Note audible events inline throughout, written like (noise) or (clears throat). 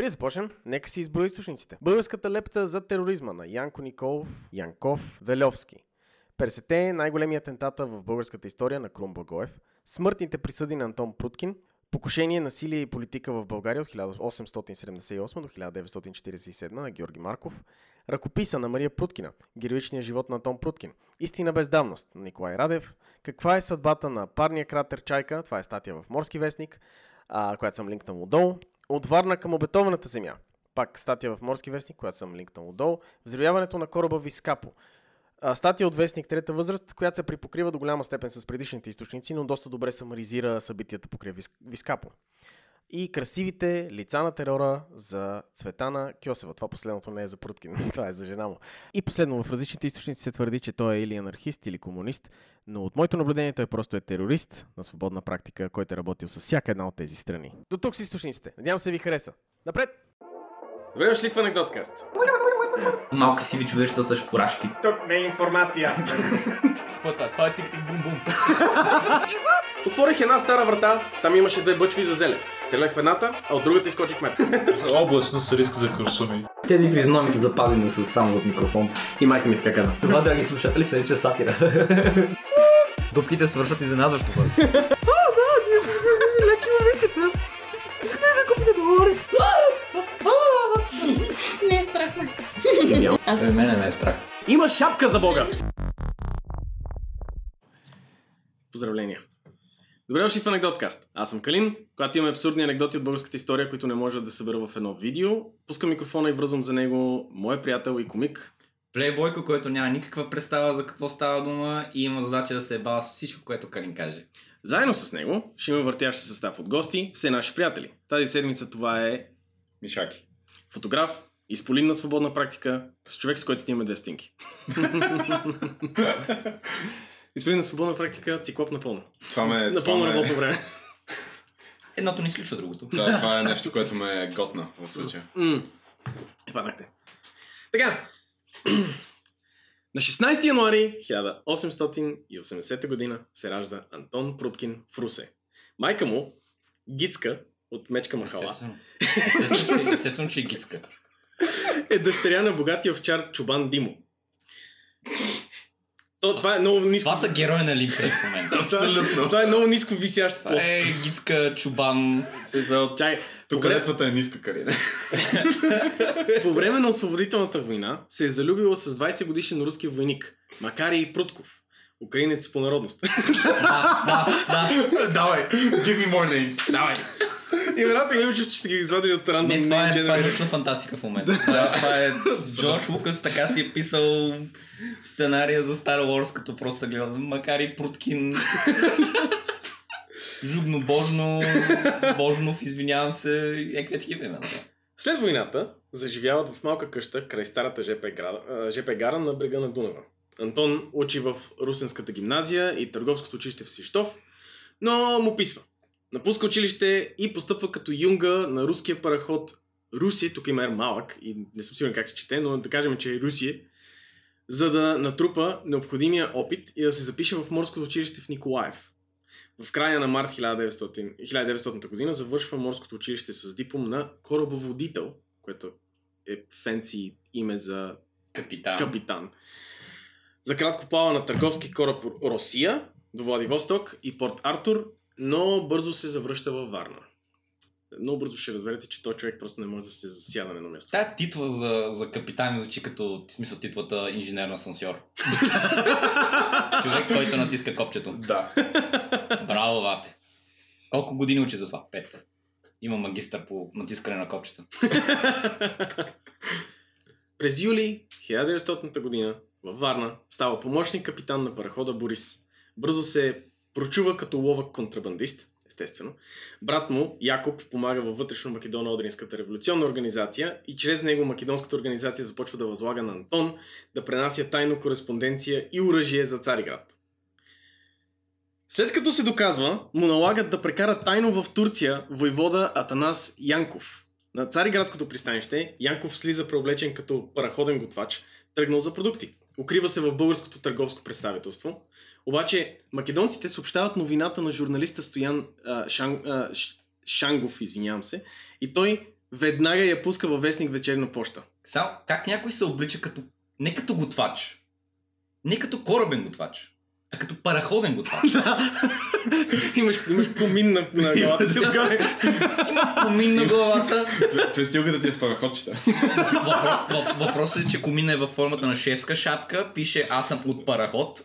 Да започнем, нека си изброи източниците. Българската лепта за тероризма на Янко Николов, Янков, Велевски. Персете най-големия атентата в българската история на Крум Благоев. Смъртните присъди на Антон Пруткин. Покушение, насилие и политика в България от 1878 до 1947 на Георги Марков. Ръкописа на Мария Пруткина. Героичният живот на Антон Пруткин. Истина без давност на Николай Радев. Каква е съдбата на парния кратер Чайка? Това е статия в Морски вестник, която съм линкнал отдолу. От Варна към обетованата земя. Пак статия в Морски вестник, която съм линкнал отдолу. Взривяването на кораба Вискапо. Статия от вестник Трета възраст, която се припокрива до голяма степен с предишните източници, но доста добре самаризира събитията покрай Вис- Вискапо. И красивите лица на терора за Цветана Кьосева. Това последното не е за Пруткин, (laughs) това е за жена му. И последно, в различните източници се твърди, че той е или анархист, или комунист, но от моето наблюдение той просто е терорист на свободна практика, който е работил с всяка една от тези страни. До тук с източниците. Надявам се ви хареса. Напред! Добре дошли в анекдоткаст. Малки сиви човечета с фуражки. Тук не е информация. (laughs) Пъта, това е тик-тик бум-бум. Отворих една стара врата, там имаше две бъчви за зеле. Стрелях в едната, а от другата изкочих мет. (laughs) Облачно с риск за куршуми. Тези физиономи са запазени с само от микрофон. И майка ми така каза. Това, драги слушатели, се нарича сатира. (laughs) Дупките свършват изненадващо бързо. (laughs) Не е страх. Аз Е, мене ме е страх. Има шапка за Бога! Поздравления! Добре дошли в Анекдоткаст. Аз съм Калин, когато имаме абсурдни анекдоти от българската история, които не може да събера в едно видео. Пускам микрофона и връзвам за него моя приятел и комик. Плейбойко, който няма никаква представа за какво става дума и има задача да се бава с всичко, което Калин каже. Заедно с него ще има въртящ се състав от гости, все наши приятели. Тази седмица това е Мишаки. фотограф, изполин на свободна практика, с човек с който снимаме две стинки. (laughs) изполин на свободна практика, циклоп напълно. Това ме... Напълно това ме- работно време. (laughs) Едното не изключва другото. Да, това е нещо, което ме е готна в случая. (laughs) М. Паднахте. Така. (clears throat) На 16 януари 1880 година се ражда Антон Пруткин в Русе. Майка му, Гицка, от Мечка Махала, Естествено. Естествено, че- Естествено, че е гицка. (laughs) е дъщеря на богатия овчар Чубан Димо. То, това е много ниско. Това са герои на Олимпия в момента. (laughs) Абсолютно. Това е много ниско висящ Това е гицка, чубан. Чай, Тук летвата е ниска, Карина. (laughs) по време на освободителната война се е залюбила с 20 годишен руски войник, макар и Прутков. Украинец по народност. (laughs) Да, да, да. Давай, give me more names. Давай. Имената имам чувство, че са ги извадили от рандом. Не, това е, това е научна фантастика в момента. Това, е- това е (laughs) Джордж Лукас така си е писал сценария за Star Wars, като просто гледам макар и Пруткин. (laughs) Жугно Божно, Божнов, извинявам се, някакви такива имена. След войната заживяват в малка къща край старата ЖП, ЖП гара на брега на Дунава. Антон учи в Русенската гимназия и Търговското училище в Свищов, но му писва. Напуска училище и постъпва като юнга на руския параход Руси, тук има ер малък и не съм сигурен как се чете, но да кажем, че е Русия, за да натрупа необходимия опит и да се запише в морското училище в Николаев. В края на март 1900, 1900 година завършва морското училище с диплом на корабоводител, което е фенси име за Капитан. капитан. За кратко плава на търговски кораб Росия до Владивосток и Порт Артур, но бързо се завръща във Варна. Много бързо ще разберете, че този човек просто не може да се засяда на едно място. Тая титла за, за капитан ми звучи като в смисъл титлата инженер на сансьор. (laughs) Човек, който натиска копчето. Да. Браво, Вате. Колко години учи за това? Пет. Има магистър по натискане на копчета. (laughs) През юли 1900 година във Варна става помощник капитан на парахода Борис. Бързо се прочува като ловък контрабандист, естествено. Брат му, Якоб, помага във вътрешно Македоно-Одринската революционна организация и чрез него македонската организация започва да възлага на Антон да пренася тайно кореспонденция и оръжие за Цариград. След като се доказва, му налагат да прекара тайно в Турция войвода Атанас Янков. На Цариградското пристанище Янков слиза преоблечен като параходен готвач, тръгнал за продукти. Укрива се в българското търговско представителство. Обаче македонците съобщават новината на журналиста Стоян а, Шан, а, Шангов, извинявам се, и той веднага я пуска във вестник вечерна почта. Само, как някой се облича като... Не като готвач. Не като корабен готвач. А като параходен готвач. (laughs) имаш, имаш помин на, на главата си отгоре. Комин на главата. Престилката ти е с параходчета. Въпро- въп- Въпросът е, че комин е във формата на шефска шапка. Пише аз съм от параход.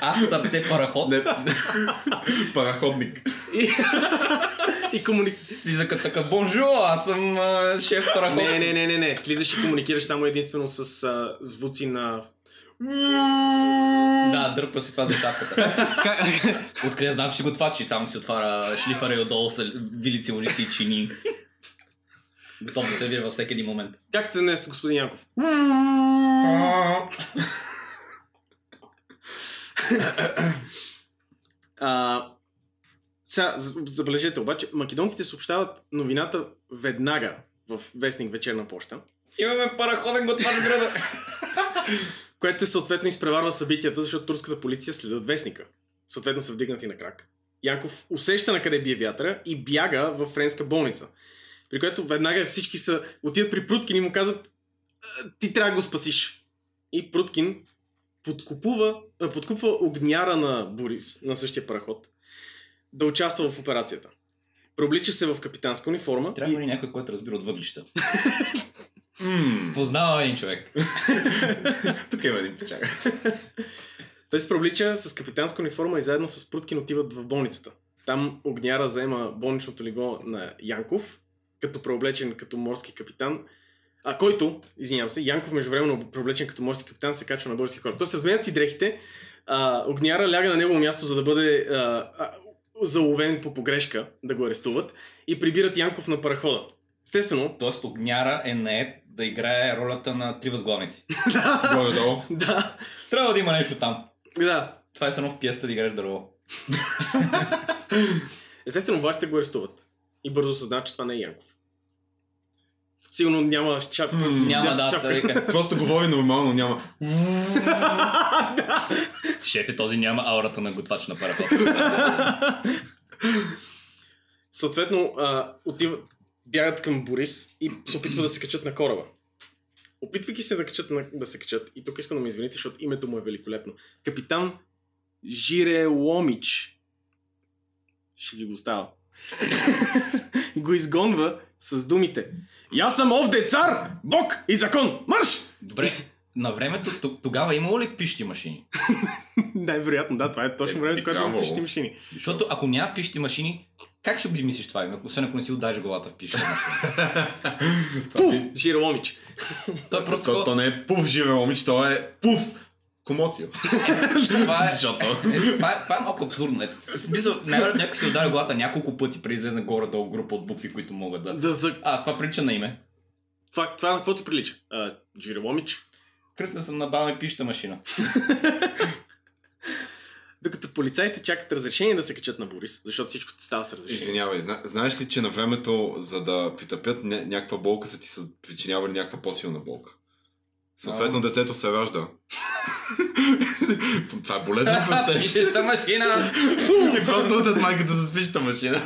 Аз сърце параход. Не, Параходник. И, и комуни... Слиза като такъв бонжо, аз съм а, шеф параход. Не, не, не, не, не. Слизаш и комуникираш само единствено с а, звуци на... Да, дърпа си това за шапката. Откъде знам, че си готвачи, само си отваря шлифъра и отдолу са вилици, лъжици и чини. Готов да се вира във всеки един момент. Как сте днес, господин Янков? А, сега, забележете обаче, македонците съобщават новината веднага в вестник Вечерна почта, Имаме параходен готвач в града. (laughs) което съответно изпреварва събитията, защото турската полиция следят вестника. Съответно са вдигнати на крак. Янков усеща на къде бие вятъра и бяга в френска болница. При което веднага всички са, отиват при Пруткин и му казват «А, ти трябва да го спасиш. И Пруткин подкупува, подкупва огняра на Борис, на същия параход, да участва в операцията. Прооблича се в капитанска униформа Трябва и ли някой, който разбира от въглища? (laughs) Познава един човек. (laughs) тук има един печак. той се прооблича с капитанска униформа и заедно с Пруткин отиват в болницата. Там огняра заема болничното легло на Янков, като преоблечен като морски капитан, а който, извинявам се, Янков междувременно преоблечен като морски капитан се качва на български хора. Тоест разменят си дрехите, а, огняра ляга на негово място, за да бъде а, а, заловен по погрешка, да го арестуват и прибират Янков на парахода. Естествено, Тоест Огняра е нает да играе ролята на три възглавници. (laughs) Горе-долу. да, Трябва да има нещо там. да, Това е само в пиеста да играеш дърво. (laughs) Естествено, властите го арестуват. И бързо съзнават, че това не е Янков. Сигурно няма шапка. Хм, Няма да, шапка. вика. (laughs) Просто говори нормално, няма. Шеф е този няма аурата на готвач на параход. Съответно, а, отиват, бягат към Борис и се опитват да се качат на кораба. Опитвайки се да, качат на, да се качат, и тук искам да ме извините, защото името му е великолепно. Капитан Жиреломич. Ще ви го оставя. (laughs) го изгонва с думите. Я съм овде цар, бог и закон. Марш! Добре, на времето тогава имало ли пищи машини? (laughs) Най-вероятно, да, това е точно Е, времето, би когато има пишете машини. Защото ако няма пищи машини, как ще обмислиш това име? Освен ако не си удариш главата в пищи машини. (laughs) Пуф! Жиреломич. Той е просто... То, то не е пуф живе момич, то е пуф комоция. Това е, Защото... е, това, е, това е малко абсурдно. Ето, в смисъл, най-вероятно някой си удари главата няколко пъти преди излезе горе-долу група от букви, които могат да... Да, за... А, това прилича на име. това, това на какво ти прилича? А, Жиреломич. Кръстен съм на баба ми пища машина. (laughs) Докато полицаите чакат разрешение да се качат на Борис, защото всичко става с разрешение. Извинявай, зна, знаеш ли, че на времето, за да притъпят ня- някаква болка, са ти са причинявали някаква по-силна болка? Съответно, детето се ражда. (laughs) Това е болезнен (laughs) процес. Пищата машина! И просто от майката за спища машина.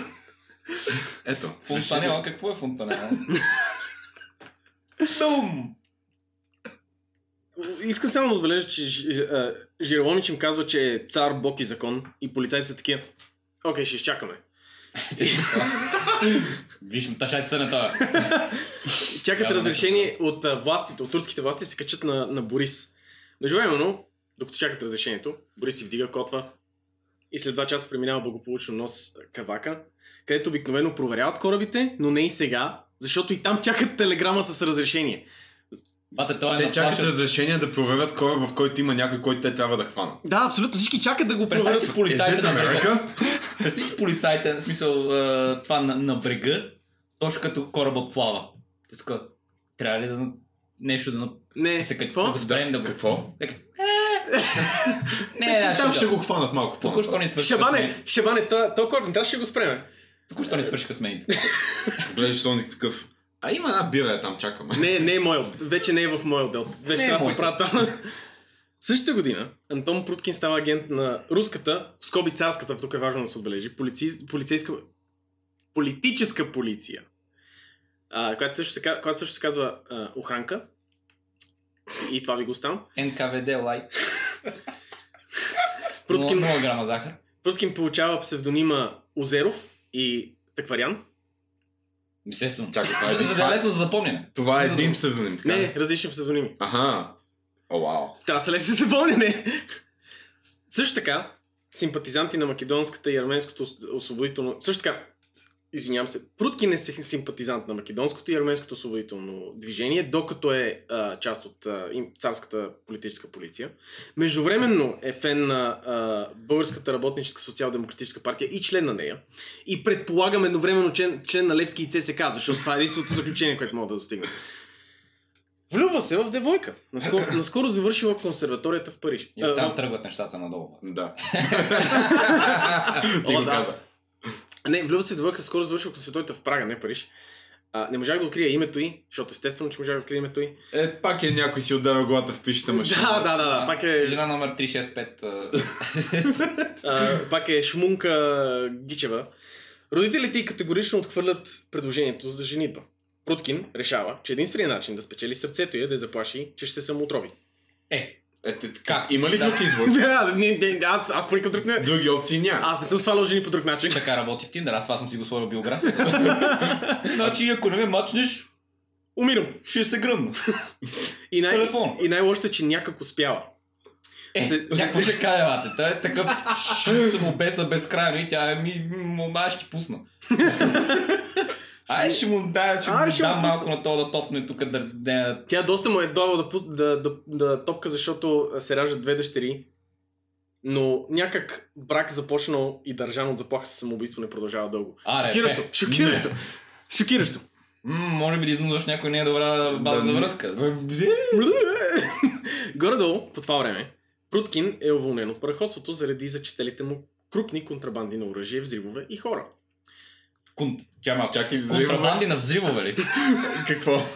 Ето. Фонтанела, какво е фонтанела? (laughs) Тум! Искам само да отбележа, че Ж- а, Жиреломич им казва, че е цар, бог и закон и полицайите са такива. Окей, ще изчакаме. Виж, тъшай се на това. Чакат разрешение от властите, от турските власти се качат на, на Борис. Междувременно, докато чакат разрешението, Борис си вдига котва и след два часа преминава благополучно нос Кавака, където обикновено проверяват корабите, но не и сега, защото и там чакат телеграма с разрешение. Бате, той е Те на чакат разрешение да проверят кораба, в който има някой, който те трябва да хванат. Да, абсолютно. Всички чакат да го Представи проверят. си полицайите на брега. Представи си полицайите, в смисъл това на, на брега, точно като кораб отплава. Те са казват, трябва ли да нещо да, Не, се какво? да го спрем да го... Какво? Така, (laughs) Не, да, Там ще го хванат малко по Току-що ни свършиха Шабане. Шабане, то, то кораб не трябваше да го спреме. Току-що ни свършиха смените. Гледаш Соник такъв. А има една бира е там, чакаме. Не, не е мой. Вече не е в мой отдел. Вече Не е трябва да се там. Същата година Антон Пруткин става агент на руската, в скоби царската, тук е важно да се отбележи, полицей, полицейска, политическа полиция. а, която, също се, която също се казва а, охранка. И това ви го оставам. НКВД лайт. Пруткин, 0 грама захар. Пруткин получава псевдонима Озеров и Такварян. Естествено. Чакай, това е, За да е лесно за запомняне. това е един псевдоним, така Не, ли? не, различни псевдоними. Аха. О, вау. Трябва да са лесни за запомняне. Също така, симпатизанти на македонската и арменското ос- освободително... Също така, извинявам се, Пруткин е си- симпатизант на македонското и арменското освободително движение, докато е а, част от а, им- царската политическа полиция. Междувременно е фен на а, Българската работническа социал-демократическа партия и член на нея. И предполагам едновременно член, член на Левски и ЦСК, защото това е единственото заключение, което мога да достигна. Влюбва се в девойка. Наскоро, наскоро завършила консерваторията в Париж. И А, там в- тръгват нещата надолу. Да. Ти го каза. Не, влюбва се в девойка, скоро завършила консерваторията в Прага, не Париж. А, не можах да открия името й, защото естествено, че можах да открия името й. Е, пак е някой си отдава главата в пишата машина. Да, да, да, да. Пак е, Жена номер 365. а, а, пак е Шмунка Гичева. Родителите й категорично отхвърлят предложението за женитба. Пруткин решава, че единственият начин да спечели сърцето й е да я заплаши, че ще се самоотрови. Е, Е, как? Има ли друг избор? (laughs) Да, не, не, аз, аз по никакъв друг не... Други опции няма. Аз не съм свалял жени по друг начин. така работи в Тиндър. Аз това съм си го сложил биографията. (laughs) значи, ако не ме мачнеш, Умирам. ще се гръмна. И, най- телефон. и най-лошото е, че някак успява. Е, Се- някакво ще каже, бате. Той е такъв ще се му беса безкрайно и тя ми, мома, ще ти пусна. (laughs) Ай, ще му дай, ще Аре, му ще му дам пусна. малко на това да топне тук да... да... Тя доста му е давал да, да, да, да топка, защото се раждат две дъщери. Но някак брак започнал и държан от заплаха с самоубийство не продължава дълго. Аре, Шокиращо! бе. Шокиращо! Шокиращо! М, може би да изнудваш някой не е добра база Да, за не. връзка. Горе-долу, по това време, Пруткин е уволнен от параходството заради зачистелите му крупни контрабанди на оръжие, взривове и хора. Кун... Чай малко. Чакай. Контрабанди на взривове ли? (laughs) Какво?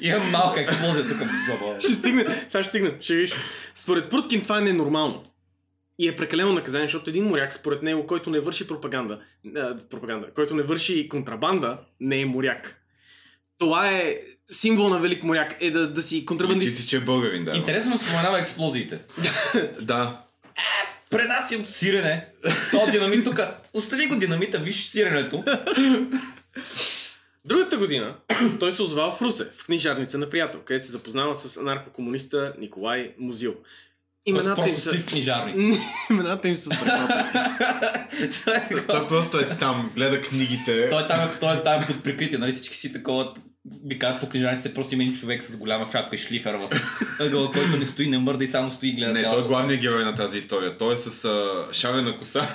Имам малка експлозия тук в джоба. Ще стигне, сега ще стигне, ще виж. Според Пруткин това е ненормално. И е прекалено наказание, защото един моряк, според него, който не върши пропаганда, а, пропаганда, който не върши контрабанда, не е моряк. Това е символ на велик моряк, е да, да си И ти контрабандист. си, че е българин, да. Интересно споменава експлозиите. Да. Пренасям сирене. То динамит тук. Остави го динамита, виж сиренето. Другата година той се озвал в Русе, в книжарница на приятел, където се запознава с анархокомуниста Николай Музил. Имената им Просто са... стои в книжарница. (laughs) Имената им са страхотни. (laughs) Той просто е там, гледа книгите. Той там, е- той е там под прикритие, нали всички си такова ми казват по книжарниците, просто има един човек с голяма шапка и шлифер в ъгъла, който не стои, не мърда и само стои и гледа Не, той е главният герой на тази история. Той е с а, шарена коса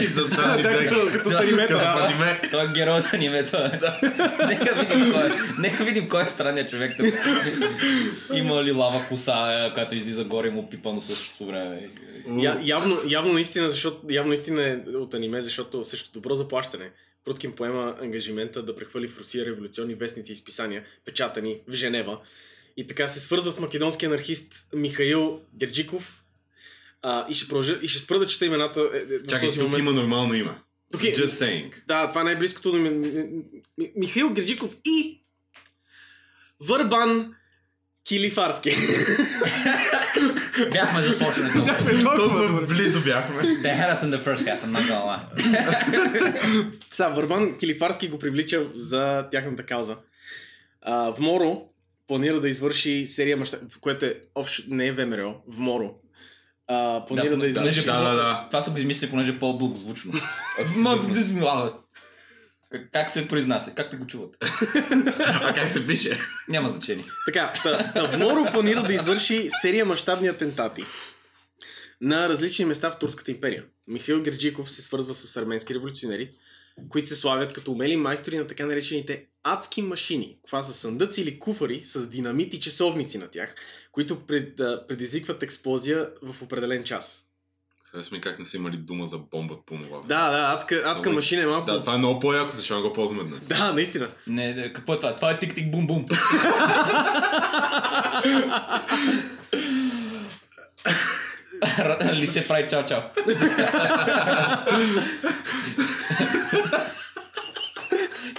и застрани (laughs) Да, като- като танимета, Като да. аниме. Той е герой на анимето. (laughs) Нека видим кой е. Нека видим кой е странният човек. Има ли лава коса, е, която излиза горе му пипано същото време. Явно, явно наистина, защото, явно наистина е от аниме, защото също добро заплащане. Пруткин поема ангажимента да прехвърли в Русия революционни вестници и списания, печатани в Женева. И така се свързва с македонски анархист Михаил Герджиков. А, и, ще продължа, и ще спра да чета имената е, е, Чакай, тук момент. има нормално име. Тук е- Just saying. Да, това е най-близкото до ми... Ми- Михаил Герджиков и Върбан Килифарски. Бяхме започнали тук. Толкова близо бяхме. They had us in the first half, I'm not gonna lie. Сега, Върбан Килифарски го привлича за тяхната кауза. А, в Моро планира да извърши серия мащаб, което е общо, не е ВМРО, в Моро. А, планира да, Да, извърши... понеже Да, да, да. Това са го измислили, понеже е по-благозвучно. Ма, Как се произнася? Както го чуват? А как се пише? Няма значение. Така, та, та в Моро планира да извърши серия мащабни атентати на различни места в Турската империя. Михаил Герджиков се свързва с арменски революционери, които се славят като умели майстори на така наречените адски машини. Това са съндъци или куфари с динамит и часовници на тях, които пред, предизвикват експлозия в определен час. Харесва ми как не са имали дума за бомба по това. Да, да, адска, адска Много- машина е малко... Да, това е много по-яко, защо не го ползваме днес. да наистина. Не, не, какво е това? Това е тик-тик-бум-бум. Лице прави чао-чао.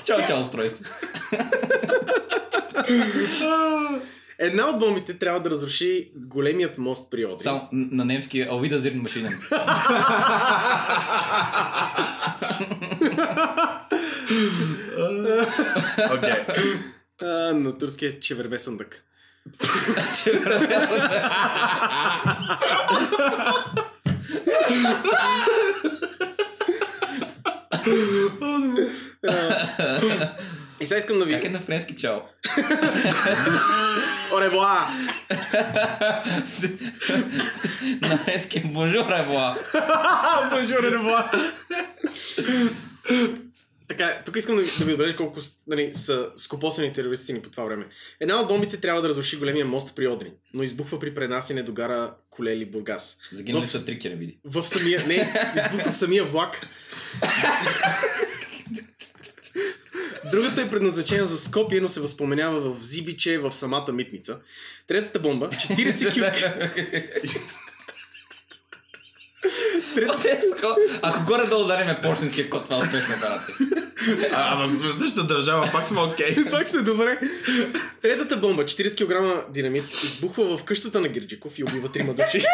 Чао-чао устройство. Една от бомбите трябва да разруши големият мост при Одри. Само на немски е Овида зирн машинен. Окей. На турски е чевербе съндък. И сега искам да ви... Как е на френски чао? Оревуа! на френски бонжур бла. Бонжур, оревуа! Така, тук искам да, ви- да ви отбележа колко нали, са скопосани терористите ни по това време. Една от бомбите трябва да разруши големия мост при Одрин, но избухва при пренасене до гара Колели Бургас. Загинали В- са три керабиди. В самия... Не, избухва в самия влак. Другата е предназначена за Скопие, но се възпоменява в Зибиче, в самата митница. Третата бомба, 40 кг... (laughs) Третата... Отеско, Ако горе-долу удариме почтенския код, това е успешна операция. А, ама ако сме същата държава, пак сме окей. (laughs) Пак се добре. Третата бомба, 40 кг динамит, избухва в къщата на Гирджиков и убива трима души. (laughs)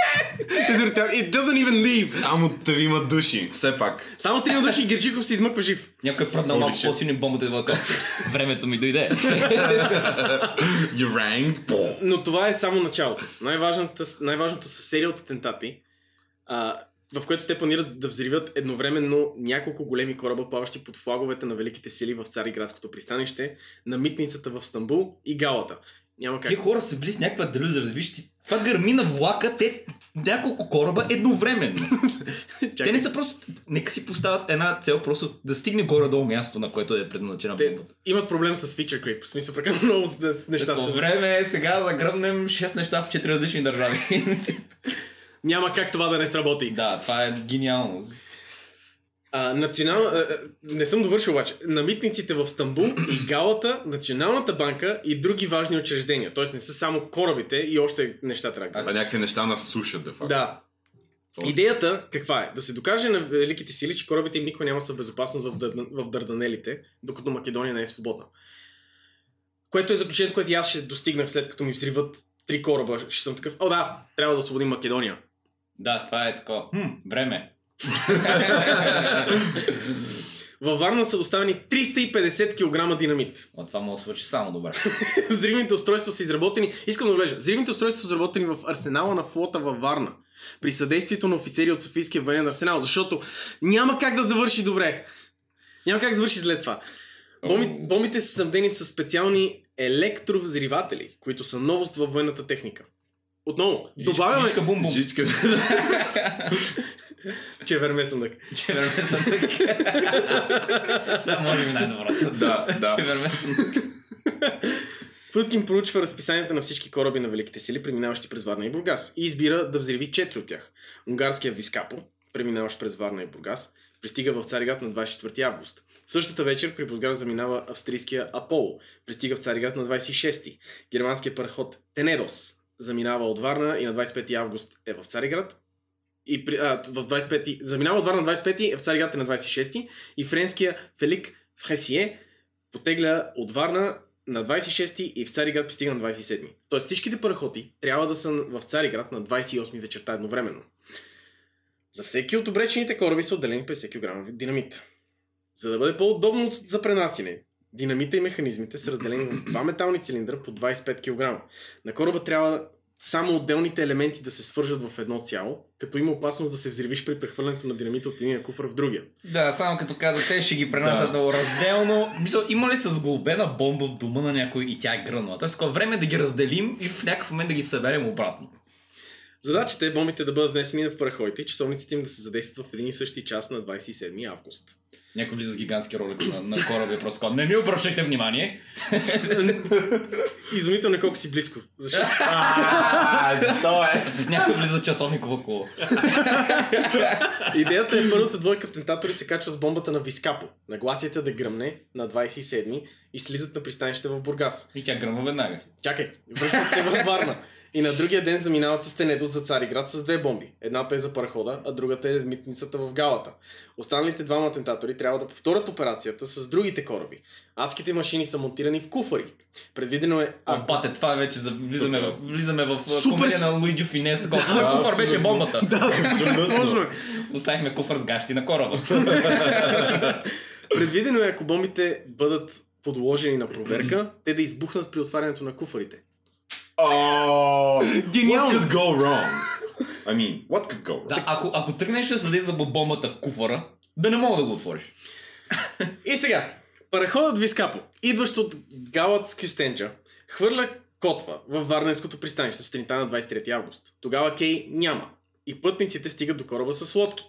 It doesn't even leave. Само трима души, все пак. Само трима души и Гирджиков се измъква жив. Някой е проднал Holy малко по-силни бомбата и вълка. Времето ми дойде. (laughs) You rang. Но това е само началото. Най-важното, най-важното са серия от атентати, а, в което те планират да взривят едновременно няколко големи кораба, плаващи под флаговете на великите сили в Цариградското пристанище, на митницата в Стамбул и Галата. Няма как. Тия хора са били с някаква делюзия, виж ти. Това гърми на влака, те няколко кораба едновременно. (laughs) Те не са просто... Нека си поставят една цел, просто да стигне горе-долу място, на което е предназначена Те бомбата. имат проблем с feature creep. В смисъл, прекалено много неща По са. време е сега да гръмнем 6 неща в 4 различни държави. (laughs) Няма как това да не сработи. да, това е гениално. А, национал... а, не съм довършил обаче. На митниците в Стамбул и Галата, Националната банка и други важни учреждения. Тоест не са само корабите и още неща трябва. да А някакви неща на суша, де факто. Да. Идеята каква е? Да се докаже на великите сили, че корабите им никога няма са в безопасност в, Дърдан, в Дарданелите, докато Македония не е свободна. Което е заключението, което и аз ще достигнах след като ми взриват три кораба. Ще съм такъв, о да, трябва да освободим Македония. Да, това е такова. Хм, време. Във Варна са доставени 350 кг динамит. О, това може да свърши само добре. (laughs) Взривните устройства са изработени. Искам да влежа. Взривните устройства са изработени в арсенала на флота във Варна. При съдействието на офицери от Софийския военен арсенал. Защото няма как да завърши добре. Няма как да завърши след това. Боми, бомбите са снабдени с специални електровзриватели, които са новост във военната техника. Отново, добавяме, Жичка бум бум. Жичка. (laughs) че е съндък. Че верме съндък. (laughs) Това може би най-доброто. Да, да. Че верме съндък. Пруткин проучва разписанията на всички кораби на Великите сили, преминаващи през Варна и Бургас, и избира да взриви четири от тях. Унгарския Вискапо, преминаващ през Варна и Бургас, пристига в Цариград на 24 август. Същата вечер при Бургас заминава австрийския Аполо, пристига в Цариград на 26. Германския параход Тенедос заминава от Варна и на 25 август е в Цариград. И при, а, в 25, заминава от Варна на 25 е в Цариград е на 26 и френския Фелик Фресие потегля от Варна на 26 и в Цариград пристига на 27. Тоест всичките параходи трябва да са в Цариград на 28 вечерта едновременно. За всеки от обречените кораби са отделени 50 кг динамит. За да бъде по-удобно за пренасене, динамита и механизмите са разделени в два метални цилиндра по 25 кг. На кораба трябва само отделните елементи да се свържат в едно цяло, като има опасност да се взривиш при прехвърлянето на динамита от един куфър в другия. Да, само като каза, те ще ги пренасят Да. разделно. Мисъл, има ли сглобена бомба в дома на някой и тя е грънала? Тоест, време да ги разделим и в някакъв момент да ги съберем обратно. Задачата е бомбите да бъдат внесени в параходите и часовниците им да се задействат в един и същи час на 27 август. Някой влиза с гигантски ролик на, на кораба и просто не ми обръщайте внимание. (laughs) Изумително е колко си близко. Защо (laughs) е? Някой влиза с часовникова кола. (laughs) идеята е първата двойка тентатори се качва с бомбата на Вискапо. Нагласията да гръмне на 27 и слизат на пристанище в Бургас. И тя гръмва веднага. Чакай, връщат се във Варна. И на другия ден заминават с Тенедос за Цариград с две бомби. Едната е за парахода, а другата е митницата в Галата. Останалите двама атентатори трябва да повторят операцията с другите кораби. Адските машини са монтирани в куфари. Предвидено е... А, бате, това е вече за... влизаме в, влизаме в Супер комедия на Луиджи Финес. Такова. Да, куфар беше абсолютно. бомбата. Да, сложно е. Оставихме куфар с гащи на кораба. (laughs) Предвидено е, ако бомбите бъдат подложени на проверка, те да избухнат при отварянето на куфарите. Oh, Гениално. What could go wrong? I mean, what could go wrong? да, ако, ако тръгнеш да създаде да бомбата в куфара, да не мога да го отвориш. (laughs) И сега, параходът Вискапо, идващ от Галат с Кюстенджа, хвърля котва във Варненското пристанище сутринта на 23 август. Тогава Кей няма. И пътниците стигат до кораба с лодки.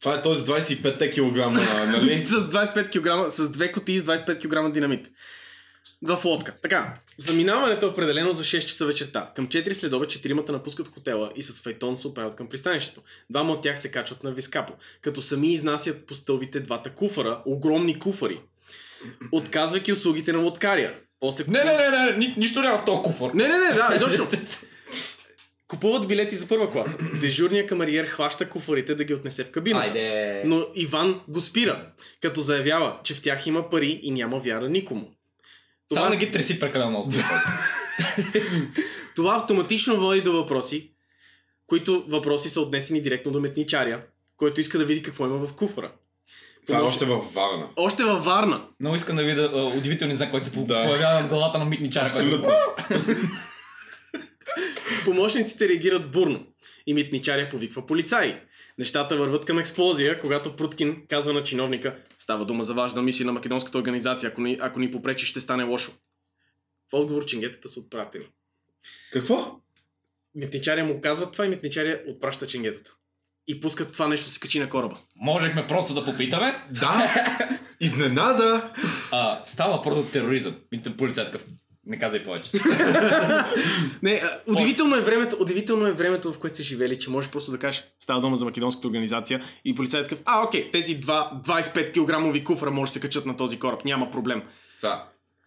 Това е този 25 кг, нали? (laughs) с 25 кг, с две кутии с 25 кг динамит. В лодка. Така, заминаването е определено за 6 часа вечерта. Към 4 следобед четиримата напускат хотела и с файтон се оправят към пристанището. Двама от тях се качват на Вискапо, като сами изнасят по стълбите двата куфара, огромни куфари, отказвайки услугите на лодкария. После Не, не, не, не, ни, нищо няма в този куфар. не, не, не, да, (laughs) точно. Купуват билети за първа класа. Дежурният камариер хваща куфарите да ги отнесе в кабината. Айде. Но Иван го спира, като заявява, че в тях има пари и няма вяра никому. Само Това, не ги треси прекалено много. (laughs) това автоматично води до въпроси, които въпроси са отнесени директно до метничаря, който иска да види какво има в куфара. Това е Помощ- още във Варна. Още във Варна. Много искам да видя а, удивителния знак, който се Да. появява над главата на митничара. който- Абсолютно. (laughs) Помощниците реагират бурно и митничаря повиква полицаи. Нещата върват към експлозия, когато Пруткин казва на чиновника Става дума за важна мисия на македонската организация, ако ни, ако ни попречи ще стане лошо. В отговор ченгетата са отпратени. Какво? Митничаря му казва това и митничаря отпраща ченгетата. И пускат това нещо да се качи на кораба. Можехме просто да попитаме. Да! (laughs) Изненада! А, става въпрос за тероризъм. И полицай такъв. Не казвай повече. (laughs) Не, а, удивително, е времето, удивително е времето, в което са живели, че можеш просто да кажеш, става дума за македонската организация и полицайът такъв, а, окей, тези два 25 кг куфра може да се качат на този кораб, няма проблем. Сега,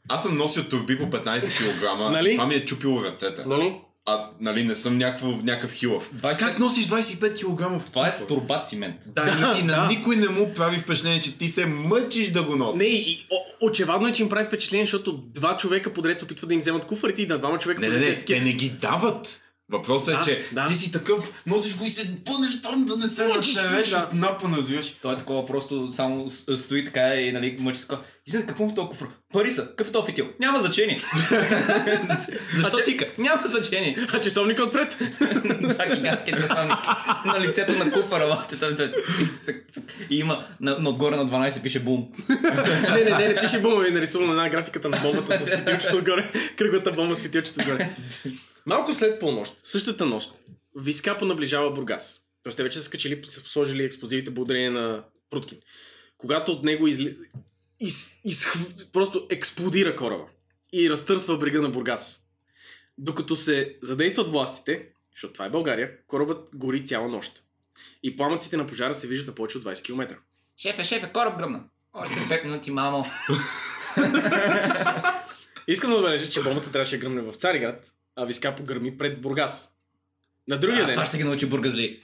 аз съм носил турби по 15 кг. Нали? Това ми е чупило ръцете. Нали? А, нали, не съм някакво, някакъв хилав. 25 Как носиш 25 кг Това е турбат цимент. Да, Да, и, и на да. никой не му прави впечатление, че ти се мъчиш да го носиш. Не, и, о, очевадно е, че им прави впечатление, защото два човека подред се опитват да им вземат куфарите и на двама човека Не, не, подред не, са те не ги дават. Въпросът Да, е, че да. ти си такъв, носиш го и се бъдеш там да не се разсевеш да. от напъна, разбираш. Той е такова просто само стои така и нали, мъчи се. И след какво в този куфар? Пари са. Какъв е този фитил? Няма значение. (laughs) Защо А тика? Няма значение. а часовника отпред. (laughs) Да, гигантският часовник на лицето на куфара. там, цик. И има на, на отгоре на 12 пише бум. (laughs) не, не, не, не пише бомба, е нарисувана една графиката на бомбата с фитилчето отгоре, кръглата бомба с фитилчето отгоре. Малко след полнощ, същата нощ, Вискапо наближава Бургас. Тоест те вече са скачили, са сложили експлозивите благодарение на Пруткин. Когато от него изли... из... Из... просто експлодира кораба и разтърсва брега на Бургас. Докато се задействат властите, защото това е България, корабът гори цяла нощ. И пламъците на пожара се виждат на повече от 20 км. Шефе, шефе, кораб гръмна. Още 5 минути, мамо. (laughs) Искам да отбележа, че бомбата трябваше да гръмне в Цариград, а Вискапо гърми пред Бургас. На другия А, ден, това ще ги научи бургазли.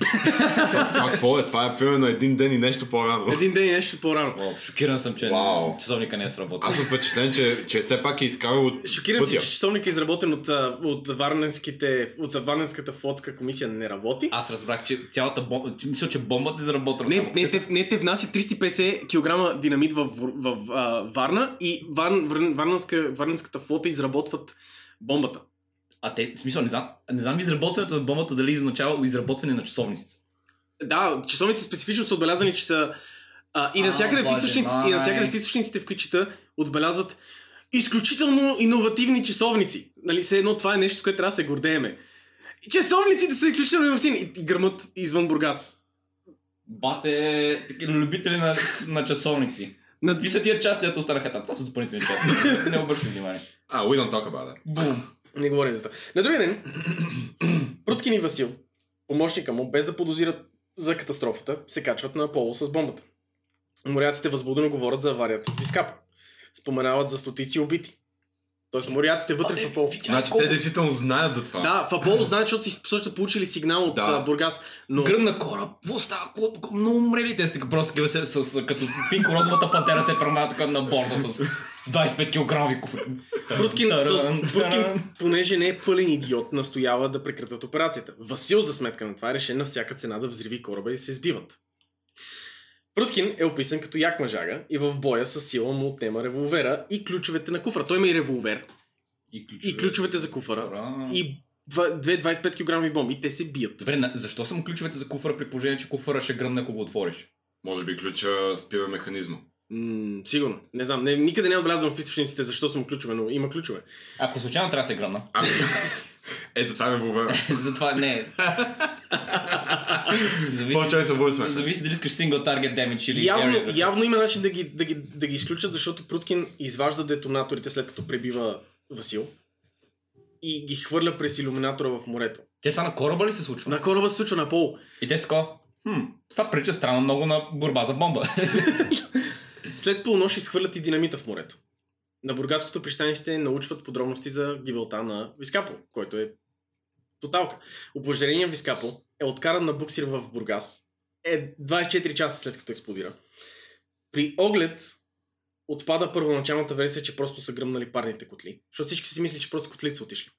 Това какво е? Това е примерно един ден и нещо по-рано. един ден и нещо по-рано. О, шокиран съм, че Вау. часовника не е сработил. Аз съм впечатлен, че, че все пак е изкарал от Шокирам се, пътя. че часовник е изработен от, от, Варненските, от Варненската флотска комисия не работи. Аз разбрах, че цялата бомба... Мисля, че бомбата е заработена. Не, не, те не, те внасят 350 кг динамит в, в, в а, Варна и Вар, Вар, Варненска, Варненската флота изработват бомбата. А те, в смисъл, не знам, не знам изработването на бомбата дали означава изработване на часовниците. Да, часовници специфично са отбелязани, че са а, и, А, навсякъде в източници, мой. и навсякъде в източниците, в които чета, отбелязват изключително иновативни часовници. Нали, все едно това е нещо, с което трябва да се гордееме. Часовниците са изключително иновативни и гърмат извън Бургас. Бате, таки любители на, на часовници. На... Какви са тия части, дето останаха там? Това са допълнителни части. не обръщам внимание. А, we don't talk about it. Бум. Не говорим за това. На другия ден, (clears throat) Пруткин и Васил, помощника му, без да подозират за катастрофата, се качват на Аполо с бомбата. Моряците възбудено говорят за аварията с Вискапа. Споменават за стотици убити. Тоест моряците вътре в Аполо. Значи те действително знаят за това. Да, в Аполо знаят, защото си също са получили сигнал от Да. а, Бургас. Но Гръмна кораб, какво става? Много умрели те са така просто с, с, като пинко розовата пантера се премава така на борда с 25 кг куфри. Пруткин, Таран, понеже не е пълен идиот, настоява да прекратят операцията. Васил за сметка на това е решен на всяка цена да взриви кораба и се сбиват. Пруткин е описан като як мъжага и в боя с сила му отнема револвера и ключовете на куфра. Той има и револвер, И ключове. и ключовете за куфара, Куфара. и две 25 кг бомби. Те се бият. Добре, защо са му ключовете за куфара при положение, че куфара ще гръмне, ако го отвориш? Може би ключа спира механизма. М- сигурно. Не знам. Не, никъде не е отбелязвано в източниците защо съм ключове, но има ключове. Ако случайно трябва да се гръмна. А, (laughs) е, затова ме вовера. (laughs) Затова не. Зависи, По-чай се бъде смех. зависи дали искаш single target damage или Явно, area. явно има начин да ги, да, ги, да ги изключат, защото Пруткин изважда детонаторите след като пребива Васил и ги хвърля през иллюминатора в морето. Те това на кораба ли се случва? На кораба се случва на пол. И те са такова, хм, това прилича странно много на борба за бомба. (laughs) След полунощ изхвърлят и динамита в морето. На бургаското пристанище научват подробности за гибелта на Вискапо, който е тоталка. Упожарения Вискапо е откаран на буксир в Бургас е 24 часа след като експлодира. При оглед отпада първоначалната версия, че просто са гръмнали парните котли. Защото всички си мислят, че просто котлите са отишли.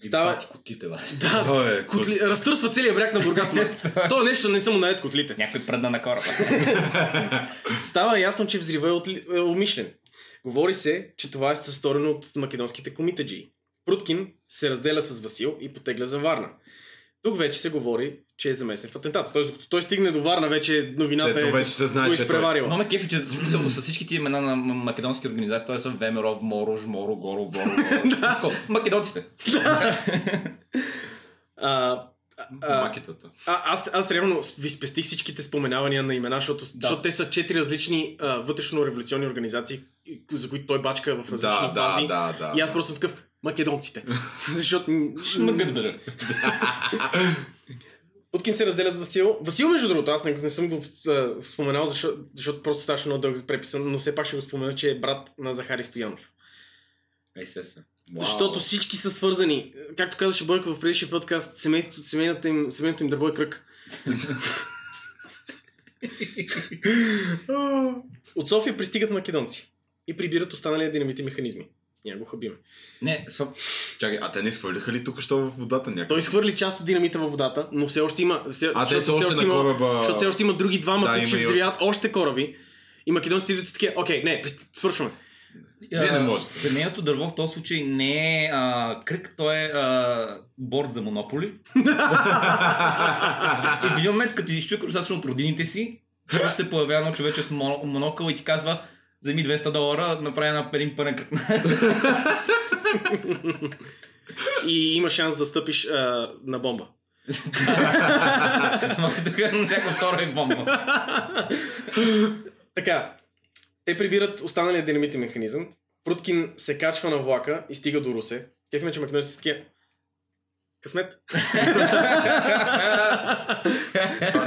Става- Бати котките, бе. (laughs) Да, Това е. котли... разтърсва целият бряг на Бургас. (laughs) То нещо не са му наред котлите. Някой пръдна на кораба. (laughs) Става ясно, че взрива е, отли... е умишлен. Говори се, че това е състорено от македонските комитаджи. Пруткин се разделя с Васил и потегля за Варна. Тук вече се говори, че е замесен в атентата. Тоест, докато той стигне до Варна, вече новината Ето е вече се знае, че той- изпреварила. Но ме кефи, че смисъл, с всички тия имена на македонски организации, той са Времеров, Моро, Жморо, Горо, Горо, Горо. (laughs) Македонците. (laughs) А, а, Макетата. а, аз, аз реално ви спестих всичките споменавания на имена, защото, Да. защото те са четири различни а, вътрешно-революционни организации, за които той бачка в различни Да, да, фази. да, да. И аз просто съм такъв, македонците. (laughs) защото бъде. Путкин (laughs) се разделя с Васил. Васил, между другото, аз не, не съм го а, споменал, защото, защото просто ставаше много дълъг за преписан, но все пак ще го спомена, че е брат на Захари Стоянов. Ей, се се. Защото всички са свързани. Както казаше Бойко в предишния подкаст, семейството, семейната им, семейното им дърво е кръг. (laughs) От София пристигат македонци и прибират останалия динамит и механизми. Няма го хабиме. Не, со... Чакай, а те не изхвърляха ли тук що в водата някъде? Той изхвърли част от динамита във водата, но все още има. Все, А, те са все още на има, кораба. Защото все още има други двама, Да, които ще взривят още кораби. И македонците идват такива, окей, не, свършваме. Вие не можете. Семейното дърво в този случай не е а, кръг, то е а, борд за монополи. (laughs) И в един момент, като изчука достатъчно от родините си, просто се появява едно човече с моно- монокъл и ти казва, вземи 200 долара, направи една един пълен кръг. И има шанс да стъпиш а, на бомба. Ама тук на всяко второ е бомба. Така, те прибират останалия динамитен механизъм. Пруткин се качва на влака и стига до Русе. Кефиме, че македонците са такива. Късмет. (laughs)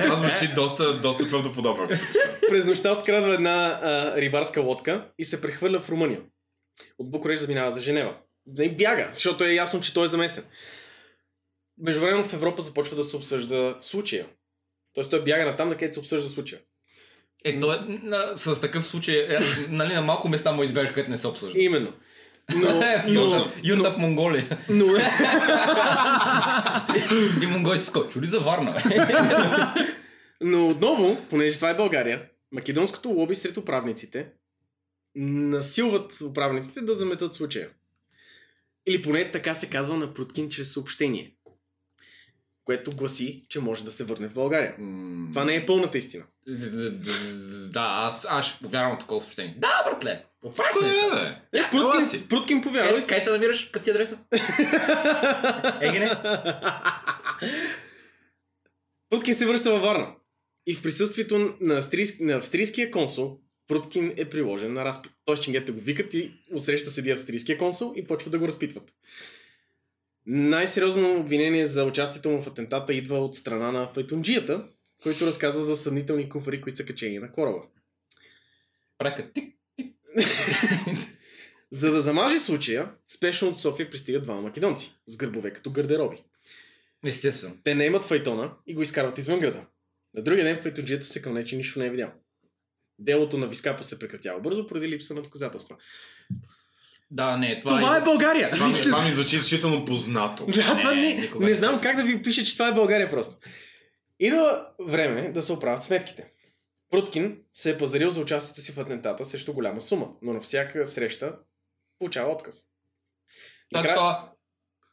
Това звучи доста, доста правдоподобно. През нощта открадва една а, рибарска лодка и се прехвърля в Румъния. От Букурещ заминава за Женева. Да и бяга, защото е ясно, че той е замесен. Междувременно в Европа започва да се обсъжда случая. Тоест той бяга на там, на където се обсъжда случая. Е, то е, на, с такъв случай, е, нали, на малко места му избежа, където не се обсъжда. Именно. Но, (laughs) Е, но. Юрта в Монголия. но, (laughs) (laughs) И монголи са скочили за Варна. но отново, понеже това е България, македонското лоби сред управниците насилват управниците да заметат случая. Или поне така се казва на Пруткин чрез съобщение. Което гласи, че може да се върне в България. Това не е пълната истина. Да, аз, аз ще повярвам в такова съобщение. Да, братле. Всичко не е, да е. Е, Пруткин, Пруткин повярва и Къде, се намираш? Какъв ти е адреса? (laughs) Егене? Пруткин се връща във Варна. И в присъствието на, австрийск... на австрийския консул, Пруткин е приложен на разпит. Тоест, ченгете го викат и отсреща седи австрийския консул и почва да го разпитват. Най-сериозно обвинение за участието му в атентата идва от страна на файтунджията, който разказва за съмнителни куфари, които са качени на кораба. Прака тик. (laughs) За да замаже случая, спешно от София пристигат двама македонци с гърбове като гардероби. Естествено. Те не имат файтона и го изкарват извън града. На другия ден файтоджията се кълне, че нищо не е видял. Делото на Вискапа се прекратява бързо поради липса на доказателства. Да, не, това, Това е България! Това ми, това ми звучи изключително познато. Да, това Не, не, никога не не знам как да ви пише, че това е България просто. Идва време да се оправят сметките. Пруткин се е пазарил за участието си в атентата срещу голяма сума, но на всяка среща получава отказ. Так, Накрая- това.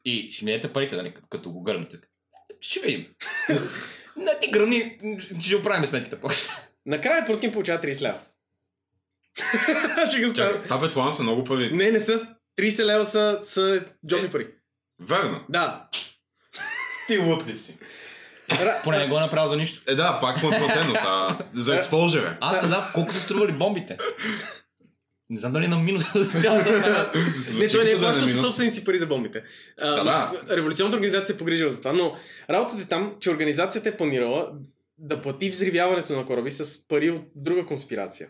И ще ми дадете парите, нали, като, като го гърнете. Ще видим. (laughs) Не, ти гръмни, ще оправим сметките после. Накрая Пруткин получава 30 лева. (laughs) Ще го Чакай, това предполагам са много пари. Не, не са. 30 лева са, са джобни Е. пари. Верно. Да. Ти лут ли си? Поне не го е направил за нищо. Е, да, пак му е платено са, за експожере. Аз не знам колко са стрували бомбите. Не знам дали на минус цялата. Не, той не е да е плащал със минус. собственици пари за бомбите. А, Да, да. Революционната организация е погрижила за това, но работата е там, че организацията е планирала да плати взривяването на кораби с пари от друга конспирация.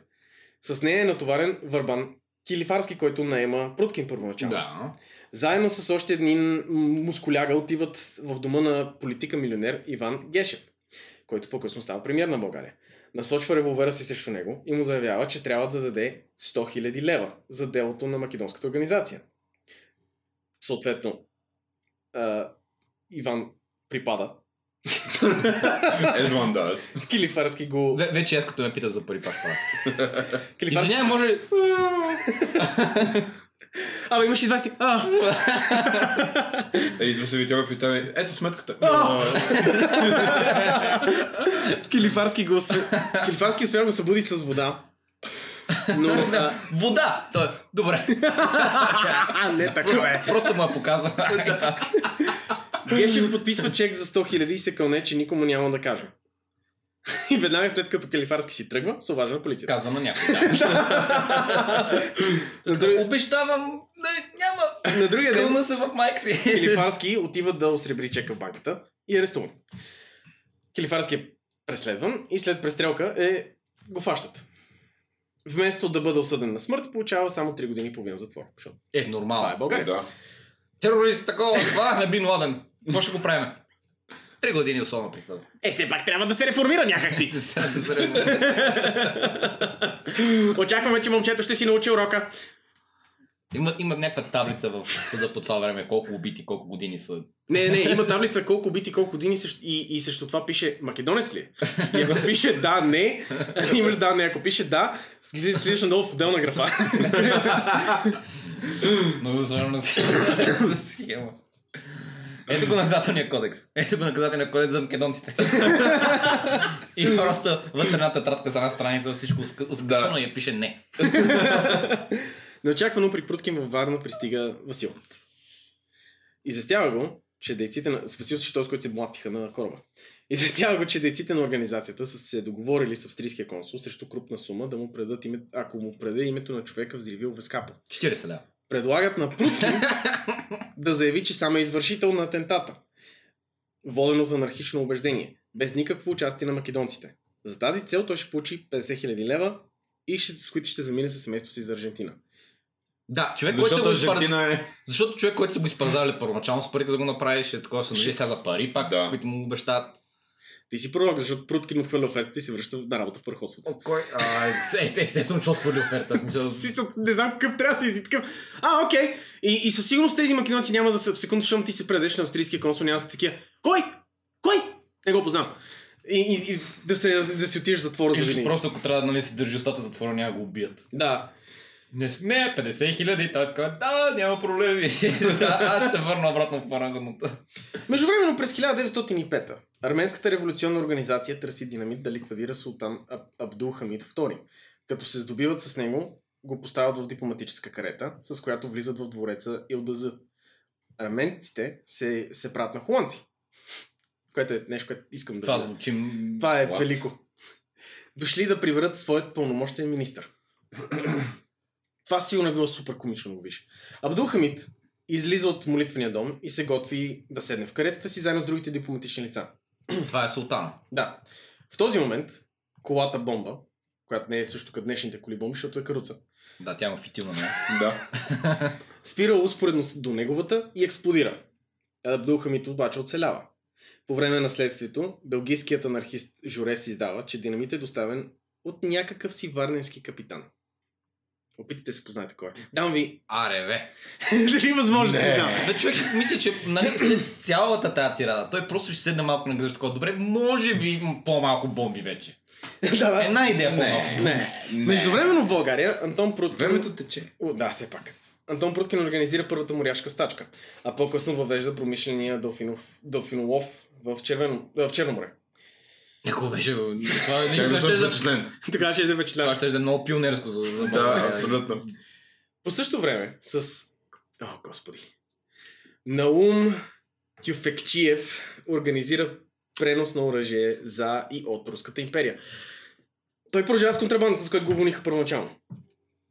С нея е натоварен Върбан Килифарски, който наема Пруткин първоначално. Да. Заедно с още един мускуляга отиват в дома на политика-милионер Иван Гешев, който по-късно става премьер на България. Насочва револвера си срещу него и му заявява, че трябва да даде 100 000 лева за делото на македонската организация. Съответно, Иван припада. As one does. Килифарски го... Ве- Вече аз като ме питат за пари, това ще (laughs) правя. Килифарски... Извинявай, може? (laughs) Абе, имаш и 20. А! (laughs) Е, идва се видео при тебе. Ето сметката. Килифарски го... Килифарски успя да го събуди с вода. Но... А, Вода! Той, добре. не така е. Просто му я показва. Гешев подписва чек за 100 000 и се кълне, че никому няма да каже. (laughs) И веднага след като Калифарски си тръгва, се обажда на полицията. Казва на някой. Да. (laughs) Обещавам, не, няма. на другия ден Кълна се в майк си. Килифарски отива да осребри чека в банката и е арестуван. Килифарски е преследван и след престрелка е... го фащат. Вместо да бъде осъден на смърт, получава само 3 години и половина затвор. Защото Е, това е нормално. България. Да. Терорист, такова, това е Бин Ладен. Какво ще го правим? Три години особено присъда. Е, все пак трябва да се реформира някакси. (laughs) Да се редно. Очакваме, че момчето ще си научи урока. Има, има някаква таблица в съда по това време, колко убити, колко години са. Не, не, има таблица колко бити, колко години и, и срещу това пише македонец ли? е? И ако пише да, не, имаш да, не. Ако пише да, слизаш надолу в отделна графа. (laughs) Много сложна схема. Ето го наказателния кодекс. Ето го наказателния кодекс за македонците. (laughs) и просто вътре една тетрадка за една страница, всичко скъсано и я пише не. (laughs) Неочаквано при Пруткин във Варна пристига Васил. Известява го, че дейците на... С Васил си този, който се блатиха на кораба. Известява го, че дейците на организацията са се договорили с австрийския консул срещу крупна сума да му предадат име... ако му предаде името на човека взривил Вескапо. 40 лева. Предлагат на Пруткин (laughs) да заяви, че сам е извършител на атентата. Воден от анархично убеждение, без никакво участие на македонците. За тази цел той ще получи 50 000 лева и ще, с които ще замине със семейството си за Аржентина. Да, човек, който Защото се го изпарз... Аржентина е... Защото човек, който са го изпързали първоначално с парите да го направи, ще е такова се надежда сега за пари, пак, Да. които му обещават. Ти си пророк, защото Пруткин отхвърля офертата и се връща на работа в пархосвото. О, кой? А, е, естествено, че отхвърли оферта. Не знам какъв трябва да се изи такъв. А, окей. И, и със сигурност тези македонци няма да са в секунда, защото ти се предеш на австрийския консул, няма да са такива. Кой? Кой? Не го познавам. И, и, и да, се, да си отидеш в затвора за Или че винаги. просто ако трябва да нали, си държи устата затвора, няма да го убият. Да. Не, не 50 хиляди, и той е така, да, няма проблеми. (laughs) да, аз ще се върна обратно в парагоната. Междувременно през 1905 Арменската революционна организация търси динамит да ликвидира султан Аб- Абдул Хамид II. Като се здобиват с него, го поставят в дипломатическа карета, с която влизат в двореца Илдазы. Арменците се, се правят на холандци. Което е нещо, което искам да Това звучи... Това е What? велико. Дошли да приберат своят пълномощен министр. Това сигурно е било супер комично да го виж. Абдул Хамид излиза от молитвения дом и се готви да седне в каретата си заедно с другите дипломатични лица. (clears throat) Това е султана. Да. В този момент колата бомба, която не е също като днешните коли бомби, защото е каруца, Да, тя има фитилна, не? (laughs) Да. Спира успоредно до неговата и експлодира. Абдулхамид обаче оцелява. По време на следствието, белгийският анархист Жорес издава, че динамит е доставен от някакъв си варненски капитан. Опитайте се познаете кой е. Дам ви Аре, бе. дали възможност Не. да Да, човек, мисля, че нали, след цялата тази тирада, той просто ще седне малко на гръж такова. Добре, може би има по-малко бомби вече. (laughs) да, да. Една идея по-малко. Не. Не. Междувременно в България Антон Пруткин... Времето тече. О, да, все пак. Антон Пруткин организира първата моряшка стачка, а по-късно въвежда промишления Дофинов, Дофинолов в, червено, в Черно море. Ако беше... Това, Ще това, да съм да, впечатлен. Така ще е това впечатляващо. ще да е много пионерско за, за Да, абсолютно. По същото време с... О, господи. Наум Тюфекчиев организира пренос на оръжие за и от Руската империя. Той продължава с контрабандата, с която го вониха първоначално.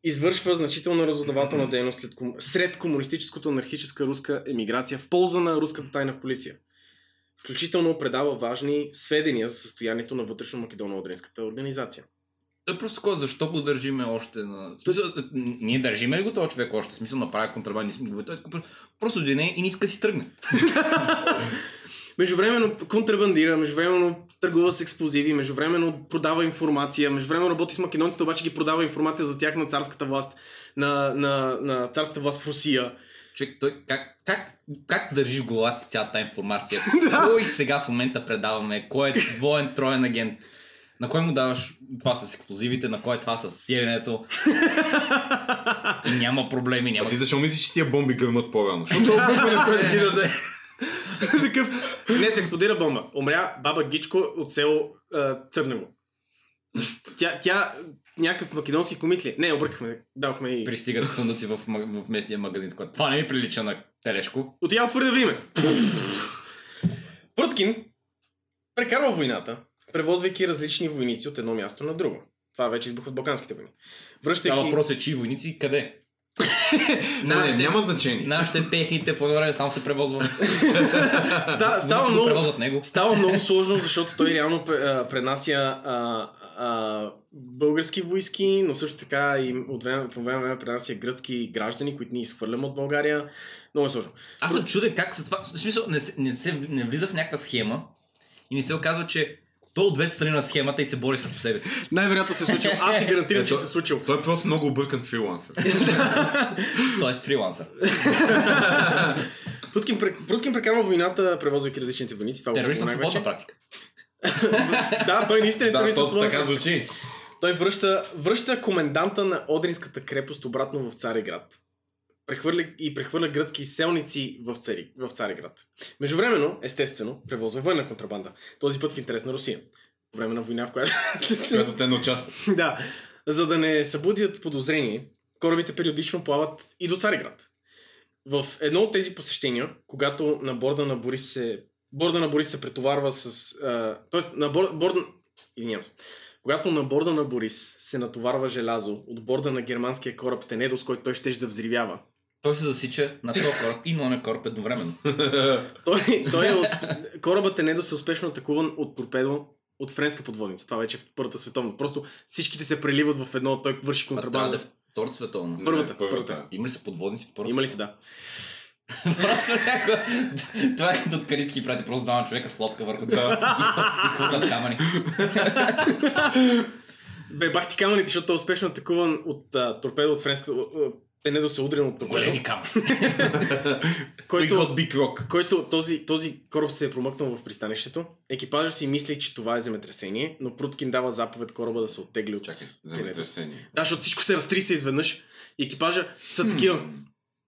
Извършва значителна разузнавателна дейност след, сред комунистическото анархическа руска емиграция в полза на руската тайна полиция. Включително предава важни сведения за състоянието на вътрешно-македоно-одринската организация. Той просто такова, защо го държиме още на... Смисъл, ние държиме ли го този човек още? В Смисъл, направи контрабандни смислове. Той е просто дойде и не иска да си тръгне. (laughs) Междувременно контрабандира, междувременно търгува с експлозиви, междувременно продава информация, междувременно работи с македонците, обаче ги продава информация за тях на царската власт, на, на, на царската власт в Русия. Човек, той как, как, как държи в главата си цялата тази информация? (laughs) Кой сега в момента предаваме? Кой е двоен троен агент? На кой му даваш това с експлозивите, на кой е това с сиренето? И няма проблеми, няма... А ти защо мислиш, че тия бомби гърмат по-рано? Защото толкова на кой да ги даде. Такъв. Не, се експлодира бомба. Умря баба Гичко от село Църнево. Тя, тя някакъв македонски комит ли? Не, объркахме. Давахме и... Пристигат съндъци в, в местния магазин. Това не ми прилича на телешко. Отива твърде да име. Пруткин прекарва войната, превозвайки различни войници от едно място на друго. Това вече избух от Балканските войни. Връщайки... Това въпрос е чии войници и къде? (laughs) Не, не, няма значение. Нашите техните по време само се превозваме. (laughs) Ста, става, много, превозват него. става много сложно, защото той реално пренася а, а, български войски, но също така и от време, по време време пренася гръцки граждани, които ние изхвърляме от България. Много е сложно. Аз съм чуден как с това... В смисъл, не, се, не, се, не влиза в някаква схема и не се оказва, че той от двете страни на схемата и се бори срещу себе си. Най-вероятно се е случило. Аз ти гарантирам, че се е случило. Той е просто много объркан фрилансър. (laughs) Тоест фрилансър. Пруткин, пре- Пруткин прекарва войната, превозвайки различните войници. Това го Терорист на споменах свободна практика. Да, той наистина е да, на то свободна така звучи. Той връща, връща коменданта на Одринската крепост обратно в Цареград. Прехвърля, и прехвърля гръцки селници в, Цари, в Цареград. Междувременно, естествено, превозва военна контрабанда. Този път в интерес на Русия. По време на война, в която... (laughs) Която те не участват. да. За да не събудят подозрение, корабите периодично плават и до Цареград. В едно от тези посещения, когато на борда на Борис се, борда на Борис се претоварва с... А, тоест, на борда... борда извинявам се. Когато на борда на Борис се натоварва желязо от борда на германския кораб Тенедо, с който той ще да взривява, Той се засича на този кораб и на кораб едновременно. (laughs) той, той е, усп- корабът Тенедо се успешно атакуван от торпедо от френска подводница. Това вече е в Първата световна. Просто всичките се преливат в едно, той върши трябва да контрабанда. е Втората световна. Първата, Не, първата. Има ли са подводници в първата? Има ли си, да? (laughs) Просто някаква... Това е като от Карибски прати просто двама човека с лодка върху (laughs) това. И хвърлят камъни. Бе, бах ти камъните, защото е успешно атакуван от а, торпедо от френска... а, Тенедо се удрен от торпедо. Големи камъни. (laughs) We Който, got big rock. който този, този кораб се е промъкнал в пристанището. Екипажа си мисли, че това е земетресение, но Пруткин дава заповед кораба да се оттегли от Чакай, земетресение. Да, защото всичко се разтриса изведнъж и екипажа са такива.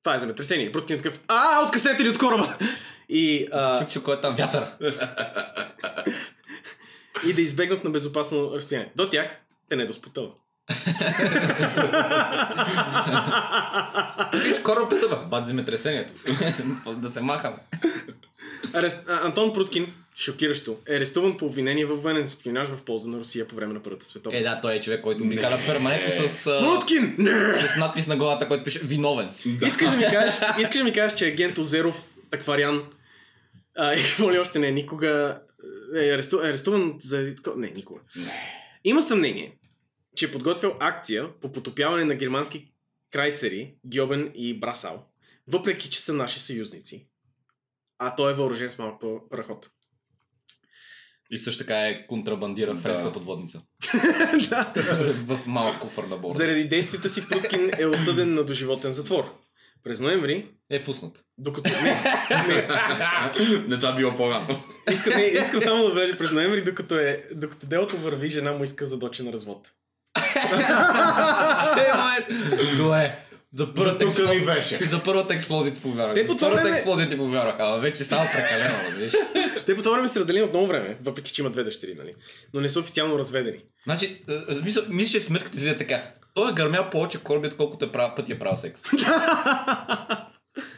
Това е земетресение. Пруткин е такъв. А, откъснете ли от кораба? (laughs) И, а, Чук, чук, кой е там вятър? (laughs) и да избегнат на безопасно разстояние. До тях те не доспотъва. Виж, кораб потъва. Бат земетресението. (laughs) да се махаме. Арест... Антон Пруткин, шокиращо, е арестуван по обвинение в военен спионаж в полза на Русия по време на Първата световна. Е, да, той е човек, който обикаля перманентно с, а, Пруткин! Не! с надпис на главата, който пише виновен. Искаш да ми кажеш, искаш да ми кажеш, че агент Озеров, такварян, а, и какво ли още не, никога е е арестуван за... Не, никога. Има съмнение, че е подготвил акция по потопяване на германски крайцери, Гьобен и Брасал, въпреки че са наши съюзници. А той е въоръжен с малък па- параход. И също така е контрабандира френска Да. подводница. (laughs) да. в малък куфър на борда. Заради действията си Пруткин е осъден на доживотен затвор. През ноември, Е пуснат. докато... Не, не, (laughs) Не, това било по-рано. искам, не, искам само да влежа през ноември, докато, е, докато делото върви, жена му иска задочен развод. Добре. За първата, Тук ми беше. за първата експлозия ти повярвах. Те по За това първата време- експлозия ти повярвах, ама вече става прекалено, виж. (laughs) Те по това време са разделени от много време, въпреки че има две дъщери, нали? Но не са официално разведени. Значи, е, мисля, мисля, че сметката ти е така. Той е гърмял повече кораби, отколкото е прав, пъти е правил секс. (laughs)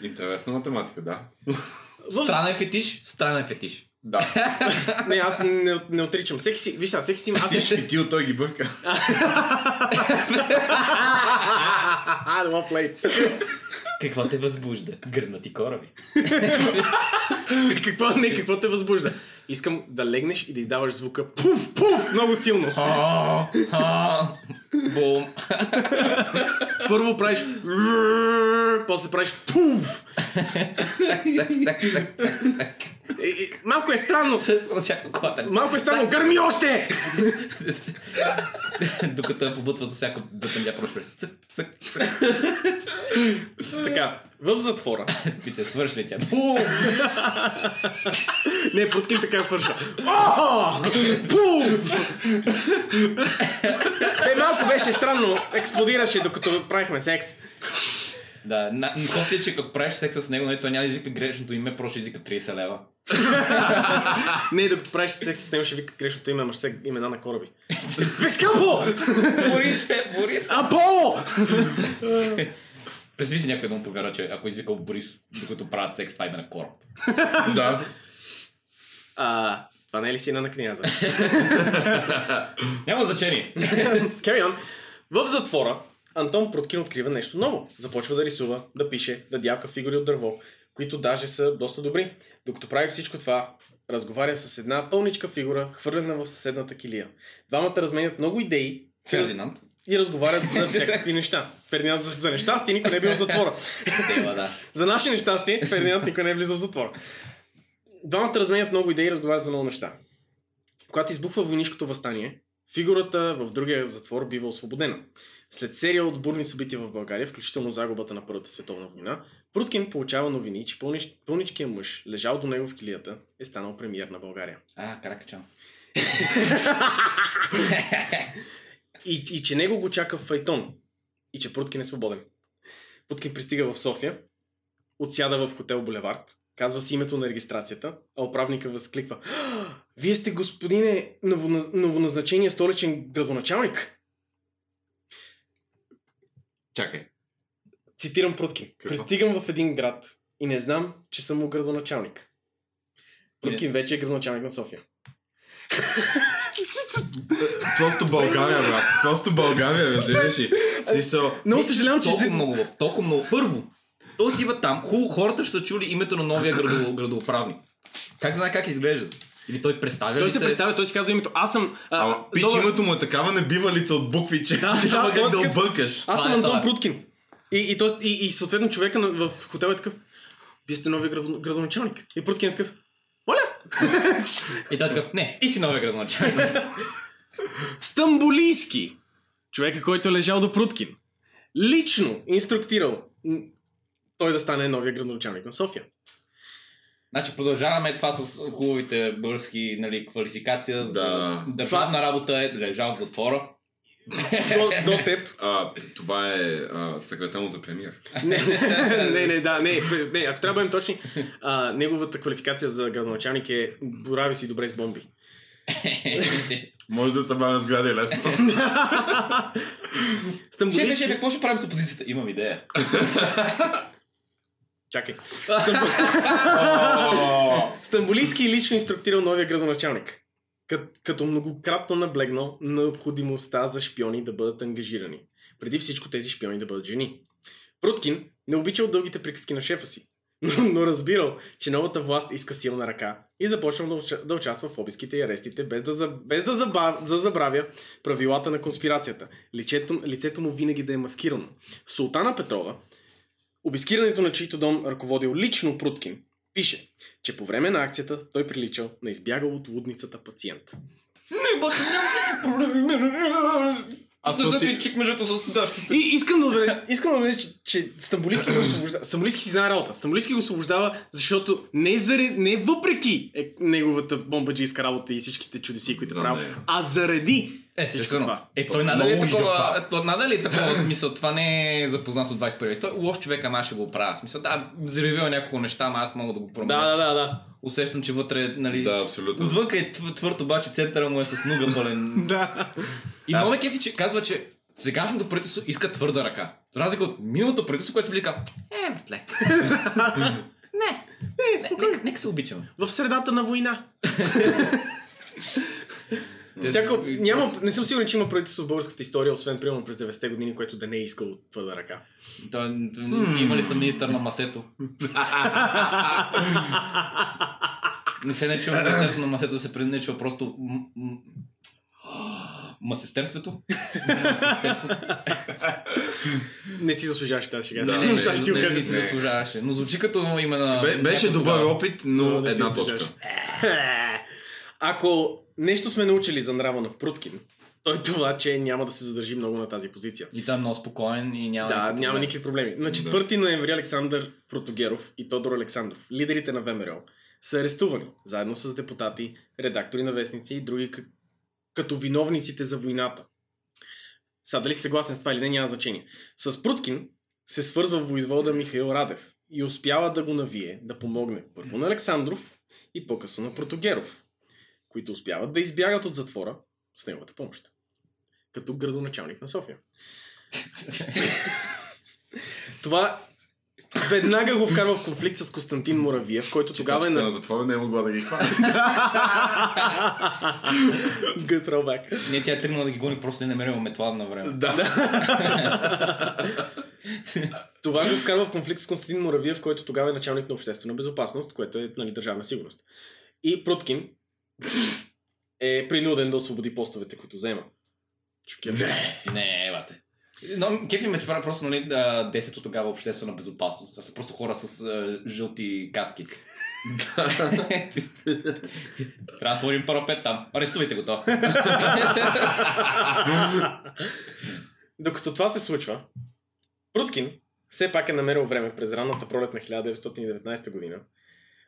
Интересна математика, да. Странен фетиш, странен фетиш. Да. (laughs) Не, аз не, не отричам. Всеки си, виж всеки си има... Аз ще... Шпитил, той ги бърка. (laughs) Well played. Какво те възбужда? Гръмнати кораби. (laughs) какво, не, какво те възбужда? Искам да легнеш и да издаваш звука пуф, пуф, много силно. Бум. Първо правиш после правиш пуф. Малко е странно. Малко е странно. Гърми още! Докато я побутва за всяко цък, цък. Така, в затвора. (laughs) Пита, свърш ли тя? Не, Путкин така свърша. Пуф! Е, малко беше странно. Експлодираше, докато правихме секс. Да, на, кофти е, че като правиш секс с него, нали, той няма да извика грешното име, просто ще извика 30 лева. (laughs) Не, докато правиш секс с него, ще вика грешното име, ама ще се имена на кораби. (laughs) Вискамбо! Бори се, бори се! Аполо! (laughs) Представи си някой да му повярва, че ако е извикал Борис, докато правят секс, това име на кораб. Да. А, това не е ли сина на княза? Няма значение. Carry on. В затвора Антон Пруткин открива нещо ново. Започва да рисува, да пише, да дялка фигури от дърво, които даже са доста добри. Докато прави всичко това, разговаря с една пълничка фигура, хвърлена в съседната килия. Двамата разменят много идеи Фердинанд. и разговарят за всякакви неща. Фердинанд за, за нещастие никой не е бил в затвора. Да. За наше нещастие, Фердинанд никой не е влизал в затвора. Двамата разменят много идеи и разговарят за много неща. Когато избухва войнишкото възстание, фигурата в другия затвор бива освободена. След серия от бурни събития в България, включително загубата на Първата световна война, Пруткин получава новини, че пълнич, пълничкият мъж, лежал до него в килията, е станал премиер на България. А, кракачан. И, и че него го чака в Файтон. И че Пруткин е свободен. Пруткин пристига в София, отсяда в хотел Булевард, казва си името на регистрацията, а управника възкликва «А, Вие сте господине новона- новоназначения столичен градоначалник. Чакай. Цитирам Пруткин. Какво? Пристигам в един град и не знам, че съм му градоначалник. Пруткин вече е градоначалник на София. (laughs) Просто България, брат. Просто България, разбираш ли? Смисъл. Много съжалявам, че... Толкова много, толкова много. Първо, той отива там, хубаво, хората ще са чули името на новия градо, градоуправник. Как знае как изглежда? Или той представя Той ли се представя, той си казва името. Аз съм... а, Ама, пич, добър- името му е такава небивалица от букви, че Да, (laughs) няма да, как е да такъв- объркаш. Аз съм е Антон това. Пруткин. И, и, то, и, и съответно човека на, в хотела е такъв. Вие сте новия град, градоначалник. И Пруткин е такъв. Моля! И той е такъв, не, ти си новия градоначалник. (laughs) Стамбулийски. Човека, който е лежал до Пруткин. Лично инструктирал той да стане новия градоначалник на София. Значи продължаваме това с хубавите български нали, квалификация за Да. държавна работа е лежал в затвора. До, до (laughs) теб. А, това е а, секретарно за премиер. (laughs) Не, не, не, да, не, не, ако трябва да бъдем точни, а, неговата квалификация за градоначалник е борави си добре с бомби. (laughs) Може да се бавя сгради лесно. Шефе, Стамбулийски... шефе, какво ще правим с опозицията? Имам идея. Чакай. (laughs) Стамбулийски лично инструктирал новия градоначалник. Като многократно наблегнал на необходимостта за шпиони да бъдат ангажирани. Преди всичко тези шпиони да бъдат жени. Пруткин не обичал дългите приказки на шефа си. но, но разбирал, че новата власт иска силна ръка и започнал да, уча- да участва в обиските и арестите, без да, за, без да, забав, да забравя правилата на конспирацията. Лицето, лицето му винаги да е маскирано. Султана Петрова, обискирането на чийто дом ръководил лично Пруткин, пише, че по време на акцията той приличал на избягал от лудницата пациент. Не, бате, няма проблеми. Аз не си- чик мъжето с дащите. И искам да отбележа, искам да отбележа, че, че Стамбулийски го освобождава. Стамбулийски си знае работа. Стамбулийски го освобождава, защото не, заради, не въпреки е, неговата бомбаджийска работа и всичките чудеси, които е За правил, него. а заради Е, всичко естествено. това. Е, той надали е такова, това. то надали е такова (laughs) смисъл. Това не е запознат с 21 век. Той е лош човек, ама аз ще го оправя. В Смисъл, да, заявил е няколко неща, ама аз мога да го променя. Да, да, да, да. Усещам, че вътре, нали... Да, абсолютно. Отвънка е твър, твърд, обаче центъра му е с нуга пълен. (laughs) Да. И много кефи, че казва, че сегашното правителство иска твърда ръка. За разлика от миналото правителство, което се вика, е, братле. (laughs) не, Не, не, нека, нека се обичаме. В средата на война. Всяко, няма, не съм сигурен, че има правителство в българската история, освен примерно през 90-те години, което да не е искало твърда ръка. Той, има ли съм министър на масето? Не се нарича Министерство на масето, да се нарича просто Масестерството? Не си заслужаваш тази шега. Да, (laughs) Да, не, не, кажа. не си заслужаваше. Но звучи като име на... Бе, беше добър опит, но Но не си една заслужаваш. точка. Ако нещо сме научили за нрава на Пруткин, то е това, че няма да се задържи много на тази позиция. И той е много спокоен и няма... Да, никакви няма проблеми. никакви проблеми. На 4 ноември Александър Протогеров и Тодор Александров, лидерите на ВМРО, са арестувани, заедно с депутати, редактори на вестници и други като виновниците за войната. Сега дали си съгласен с това или не, няма значение. С Пруткин се свързва войвода Михаил Радев и успява да го навие да помогне първо на Александров и по-късно на Протогеров, които успяват да избягат от затвора с неговата помощ. Като градоначалник на София. (laughs) Това веднага го вкарва в конфликт с Константин Моравиев, който тогава е на... на затвора не е могла да ги хване. (laughs) Good throwback. Не, тя е тръгнала да ги гони, просто не намерила метла на време. Да. (laughs) Това го вкарва в конфликт с Константин Моравиев, който тогава е началник на обществена безопасност, което е нали, държавна сигурност. И Пруткин е принуден да освободи постовете, които взема. Шокиран. Не, бате. Но кефи ме това просто, нали, да, десето тогава обществена безопасност. Това са просто хора с а, жълти каски. (laughs) Трябва да сложим парапет там. Арестувайте го то. (laughs) Докато това се случва, Пруткин все пак е намерил време през ранната пролет на 1919 година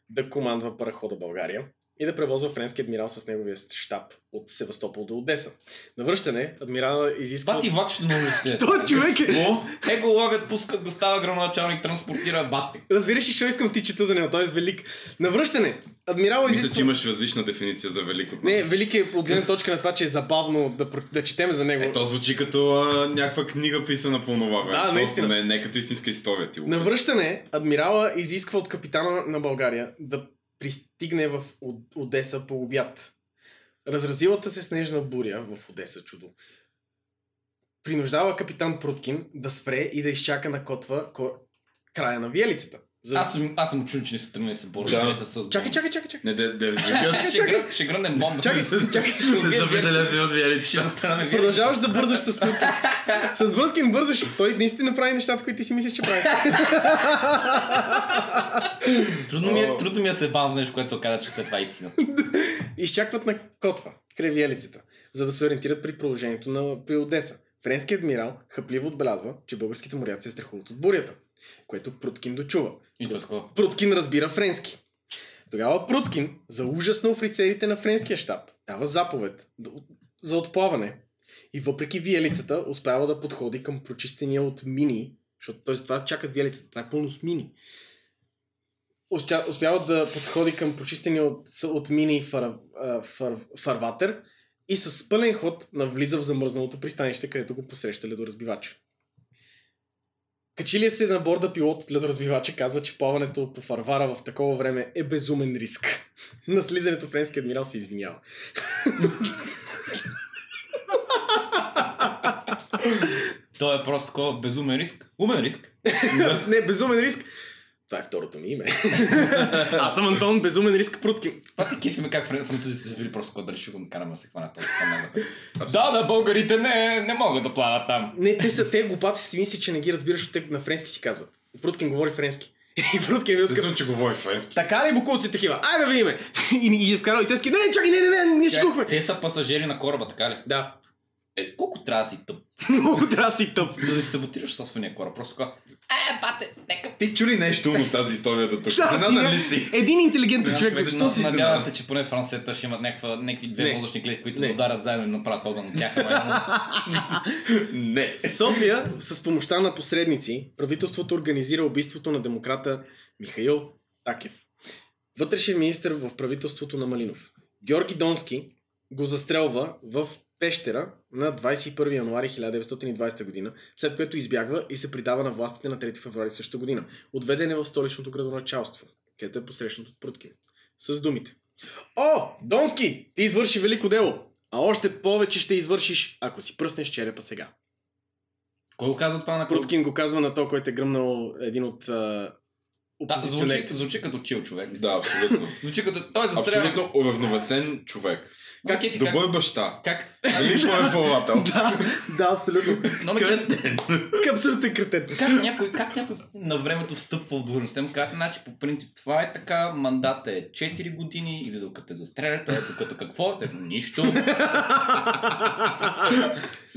да командва парахода България и да превозва френски адмирал с неговия щаб от Севастопол до Одеса. На връщане адмирала изисква... Бати ще много след. (laughs) Той човек е... Е го ловят, пускат го, става градоначалник, транспортира бати. Разбираш ли, що искам ти чета за него? Той е велик. На връщане, адмирал Мисля, изисква... че имаш различна дефиниция за велик от нас. Не, велик е от гледна точка на това, че е забавно да, да четем за него. Е, то звучи като а, някаква книга писана по това време. Да, Просто наистина. Не, не като истинска история. Ти На връщане, адмирала изисква от капитана на България да пристигне в Од- Одеса по обяд. Разразилата се снежна буря в Одеса чудо. Принуждава капитан Пруткин да спре и да изчака на котва ко... края на виелицата. За... Аз съм, аз съм чул, че не се тръгне да се бори Да. да. с... Чакай, чакай, чакай, чакай. Не, де, де, Ще, гръ- ще гръмнем бомба. Чакай, (laughs) чакай. Не забиделя си от виелите. Ще. Продължаваш да бързаш с Пруткин. (laughs) С Пруткин бързаш. Той наистина прави нещата, които ти си мислиш, че прави. (laughs) Трудно ми, е, трудно ми е да се бавам в нещо, което се оказа, че след това е истина. изчакват на Котва, край Виелицата, за да се ориентират при продължението на при Одеса. Френският адмирал хъпливо отбелязва, че българските моряци се страхуват от бурята, което Пруткин дочува. И то е такова. Пруткин разбира френски. Тогава Пруткин, за ужас на офицерите на френския щаб, дава заповед за отплаване. И въпреки виелицата, успява да подходи към прочистения от мини, защото т.е. това чакат виелицата, това е пълно с мини. Успя- Успява да подходи към прочистения от, от мини фар, фар, фарватер и с пълен ход навлиза в замръзналото пристанище, където го посреща ледоразбивача. Качилия се на борда пилот от ледоразбивача казва, че плаването по фарвара в такова време е безумен риск. (laughs) На слизането френски адмирал се извинява. (laughs) То е просто такова безумен риск. Умен риск. (laughs) Не, безумен риск. Това е второто ми име. (laughs) Аз съм Антон, безумен риск Пруткин. Това те кефи ме как французите са били просто кой дали ще го накараме да се хванат този канал. Да, да, българите не, не могат да плават там. Не, те са, те глупаци си мисли, че не ги разбираш, те на френски си казват. И Пруткин говори френски. (laughs) И Пруткин е такъв, Естествено, че говори френски. така ли букулци такива? Айде да видиме. (laughs) И, и вкарал и те ски, не, чакай, не, не, не, ние ще кухме. Те са пасажери на кораба, така ли? Да. Е, колко трябва да си тъп? Много трябва да си тъп. Да си саботираш собствения кораб. Просто така. Е, бате, нека Ти чули нещо умно в тази история да тук? Да, ти ли не- си? Един интелигентен Да, човек. човек, защо си Надявам се, че поне францета ще имат някаква, някакви две мозъчни клетки, които Не. да ударят заедно и да направят огън от тях. (laughs) Не. София, с помощта на посредници, правителството организира убийството на демократа Михаил Такев. Вътрешен министр в правителството на Малинов. Георги Донски го застрелва в пещера на 21 януари 1920 година, след което избягва и се придава на властите на 3 февруари същата година. Отведен е в столичното градоначалство, където е посрещнат от Пруткин. С думите. О, Донски, ти извърши велико дело, а още повече ще извършиш, ако си пръснеш черепа сега. Кой го казва това на кой? Пруткин го казва на то, който е гръмнал един от а, Да, звучи, звучи като чил човек. Да, абсолютно. (laughs) Звучи като... Той е застрелян. Абсолютно уравновесен човек. Как, как, как, Добър баща. как, Дали твой плавател? (laughs) да, абсолютно. но ме гледа- Абсолютен кретен. как някой, как някой на времето встъпва в длъжността му казва, значи по принцип това е така, мандата е 4 години или докато те застрелят, е докато какво? Те, нищо.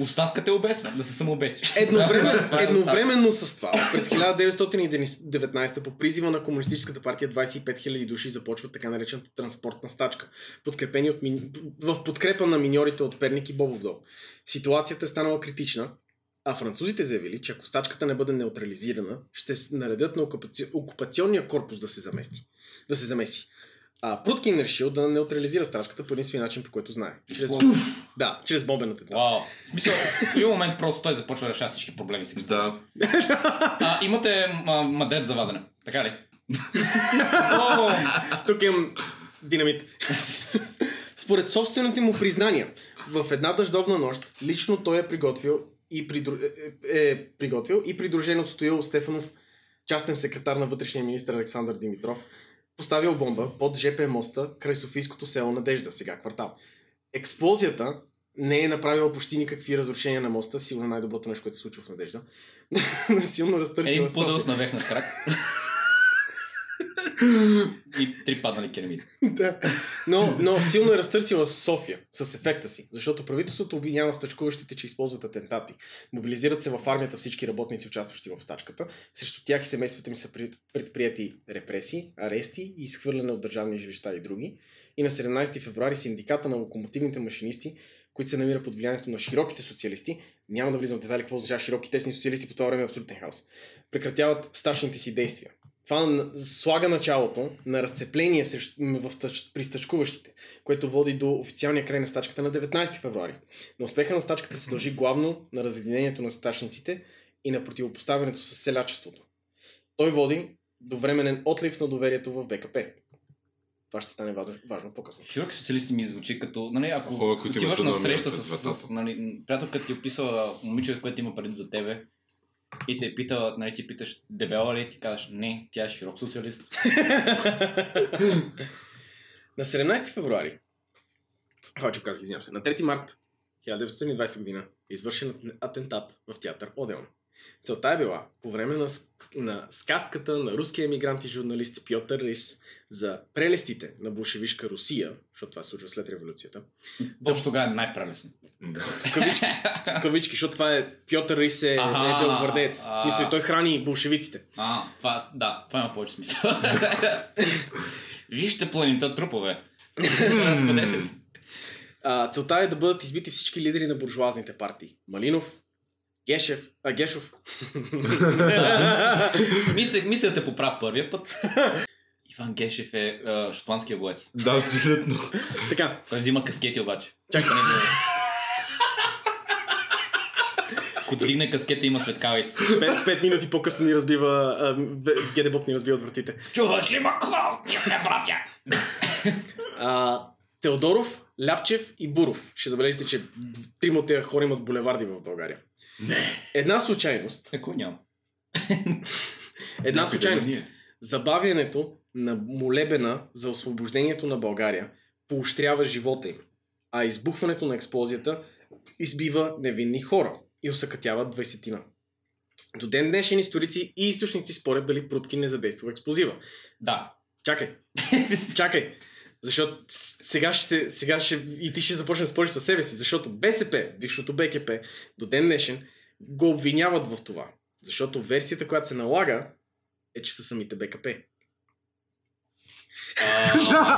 Оставката е обесна, да се самообесиш. Едновременно, е едновременно с това, през 1919 по призива на Комунистическата партия 25 000 души започват така наречената транспортна стачка, подкрепени от, мин- в подкрепа на миньорите от Перник и Бобовдол. Ситуацията е станала критична, а французите заявили, че ако стачката не бъде неутрализирана, ще наредят на окупаци... окупационния корпус да се замести. Да се замеси. А Пруткин решил да неутрализира стачката по единствения начин, по който знае. Чрез... Да, чрез бомбен атентат. Вау. В смисъл, (laughs) в един момент просто той започва да решава всички проблеми с. Да. А, имате м- мадрет за вадене, така ли? Тук имам динамит. Според собствените му признания, в една дъждовна нощ лично той е приготвил и, придру... е, е приготвил и придружен от Стоил Стефанов, частен секретар на вътрешния министр Александър Димитров, поставил бомба под ЖП моста край Софийското село Надежда, сега квартал. Експлозията не е направила почти никакви разрушения на моста, сигурно най-доброто нещо, което се случва в Надежда. (laughs) Силно разтърсила един пудъл с навехнат крак. (laughs) И три паднали керамиди. (laughs) да. Но, но силно е разтърсила София с ефекта си, защото правителството обвинява стъчкуващите, че използват атентати. Мобилизират се в армията всички работници, участващи в стачката. Срещу тях и семействата ми са при- предприяти репресии, арести и изхвърляне от държавни жилища и други. И на 17 февруари синдиката на локомотивните машинисти, които се намира под влиянието на широките социалисти, няма да влизам в детайли какво означава широки тесни социалисти, по това време е абсолютен хаос, прекратяват стачните си действия. Това слага началото на разцепление в тъч, при стачкуващите, което води до официалния край на стачката на 19 февруари. Но успеха на стачката се дължи главно на разединението на стачниците и на противопоставянето с селячеството. Той води до временен отлив на доверието в БКП. Това ще стане важно, важно по-късно. Широки социалисти ми звучи като, нали, ако Хора, отиваш на среща с, с, нали, приятелката ти описала момиче, което има преди за тебе и те питала, нали, ти питаш, дебела ли е? Ти казваш, не, тя е широк социалист. (laughs) На 17 февруари, това че казах, извинявам се, на 3 март 1920 година е извършен атентат в театър Одеон. Целта е била по време на, на сказката на руския емигрант и журналист Пьотър Рис за прелестите на болшевишка Русия, защото това се случва след революцията, Точно тогава е най-прелесно. Да. в кавички, в кавички защото това е Пьотър Рис е, е Аха, белогвардеец. В смисъл и той храни болшевиците. А, това, да, това има повече смисъл. (laughs) Вижте планита трупове. Разпадете се. Целта е да бъдат избити всички лидери на буржуазните партии. Малинов, Гешев, а Гешов. (laughs) Мисля, мисля да те поправ първия път. (laughs) Иван Гешев е а, шотландския боец. Да, абсолютно. така, Той взима каскети обаче. чакай. Ако дигне каскета има светкавица. Пет, пет минути по-късно ни разбива, Гедебот ни разбива от вратите. Чуваш ли Маклон? Ние сме братя! А, Теодоров, Ляпчев и Буров. Ще забележите, че трима от тези хора имат булеварди в България. Не. Една случайност. Е, кой няма? (laughs) Една Някъде случайност. Забавянето на молебена за освобождението на България поощрява живота им, а избухването на експлозията избива невинни хора и усъкътява 20-тина. До ден днешен историци и източници спорят дали Пруткин не задейства експлозива. Да. Чакай, (laughs) чакай. Защото сега ще, се, сега ще и ти ще започнеш да спориш със себе си, защото БСП, бившото БКП, до ден днешен го обвиняват в това. Защото версията, която се налага, е, че са самите БКП. (laughs)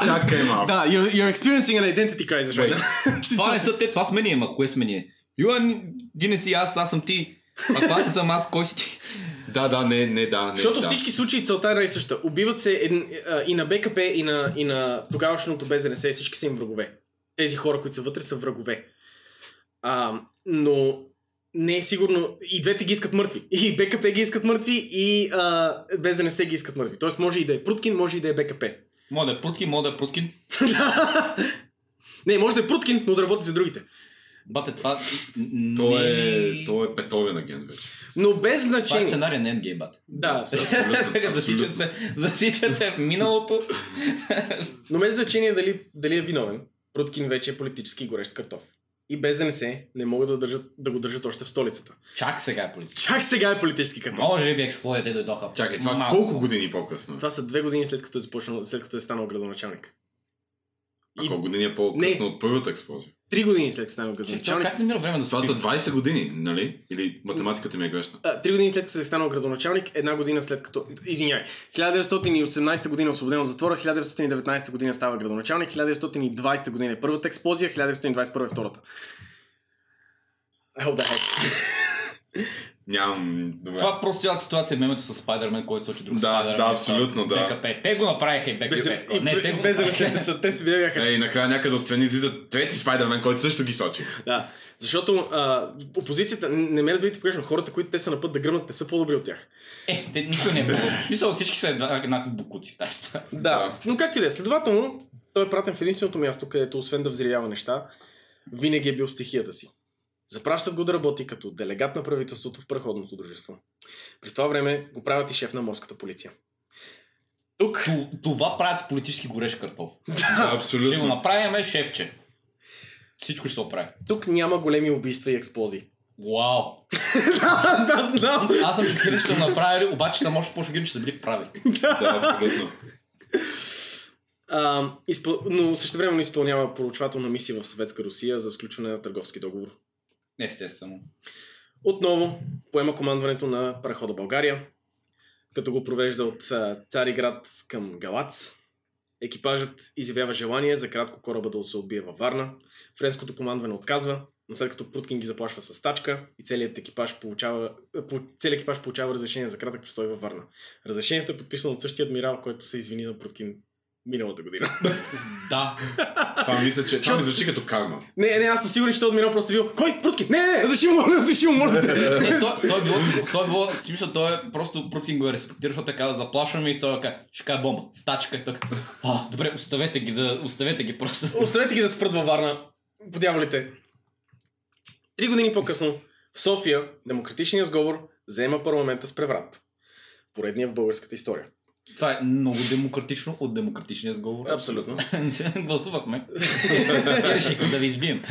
Чакай малко. Да, you're, you're experiencing an identity crisis right (laughs) now. Това не са те, това сме ние, ма кое сме ние? Йоан, ти не си аз, аз съм ти. Ако аз не съм аз, кой си ти? Да, да, не, не, да. Не, Защото да. всички случаи целта е и съща. Убиват се ед, а, и на БКП, и на, и на тогавашното БЗНС, всички са им врагове. Тези хора, които са вътре, са врагове. А, но не е сигурно. И двете ги искат мъртви. И БКП ги искат мъртви, и а, БЗНС ги искат мъртви. Тоест може и да е Пруткин, може и да е БКП. Може да е Пруткин, може да е Пруткин. (laughs) не, може да е Пруткин, но да работи за другите. Бате, това... То не е, ли- то е петовен агент вече. Но без Това е значение. сценария на Endgame, бате. Да, Абсолютно, засичат, се, засичат се в миналото. Но без значение дали, дали е виновен, Пруткин вече е политически горещ картоф. И без ДНС не могат да, държат, да го държат още в столицата. Чак сега е политик. Чак сега е политически картоф. Може би експлодите дойдоха. Чакай, това Малко. колко години по-късно? Това са две години след като е, започнал, след като е станал градоначалник. А колко години е по-късно от първата експлозия? Три години след като Че, това градоначалник. как намира време да се Това са 20 години, нали? Или математиката ми е грешна? Три години след като е станал градоначалник, една година след като... Извинявай. 1918 година е освободен от затвора, 1919 година става градоначалник, 1920 година е първата експлозия, 1921 е втората. Hell the heck. (laughs) Нямам... Добре. Това просто цялата ситуация е мемето с Спайдермен, който сочи друг Да, Спайдермен. да, абсолютно, да. БКП. Те го направиха и БКП. Без, и, не, те го без. ДНС са, те си бяха Е, и накрая някъде от страни излиза трети Спайдермен, който също ги сочи. Да, защото а, опозицията, не ме разберете погрешно, хората, които те са на път да гръмнат, не са по-добри от тях. Е, те никой не е В смисъл всички са еднакви букуци в тази ситуация. Да. Но както и да е, следователно, той е пратен в единственото място, където освен да взривява неща, винаги е бил стихията си. Запращат го да работи като делегат на правителството в преходното дружество. През това време го правят и шеф на морската полиция. Тук, Ту- Това правят в политически горещ картоф. (laughs) Да, Ще го абсолютно. направим шефче. Всичко ще се оправи. тук няма големи убийства и експлозии. Вау! (laughs) да, да, знам. Аз съм шокиран, че съм направили, обаче съм още по-шокиран, че са били прави. Да, абсолютно. А, изпъл... Но също време изпълнява поручвателна мисия в Съветска Русия за сключване на търговски договор. Естествено. Отново поема командването на парахода България, като го провежда от Цариград към Галац. Екипажът изявява желание за кратко кораба да се отбие във Варна. Френското командване отказва, но след като Пруткин ги заплашва с тачка и целият екипаж получава, целият екипаж получава разрешение за кратък престой във Варна. Разрешението е подписано от същия адмирал, който се извини на Пруткин миналата година. (laughs) Да. Това мисля, че това ми звучи като карма. не, не, аз съм сигурен, че този адмирал просто е бил Кой? Пруткин? Не, не, не, разреши му, разреши му, моля те. Не, той, той, е било, той е било, в смисъл, той е просто Пруткин го е респектира, защото така да заплашваме и той казва, ще кажа бомба, стачка така. А, добре, оставете ги да, оставете ги просто. Оставете ги да спрат във Варна. По дяволите. Три години по-късно в София демократичният сговор заема парламента с преврат. Поредния в българската история. Това е много демократично от демократичния сговор. Абсолютно. (laughs) Гласувахме. (laughs) И решихме да ви избием.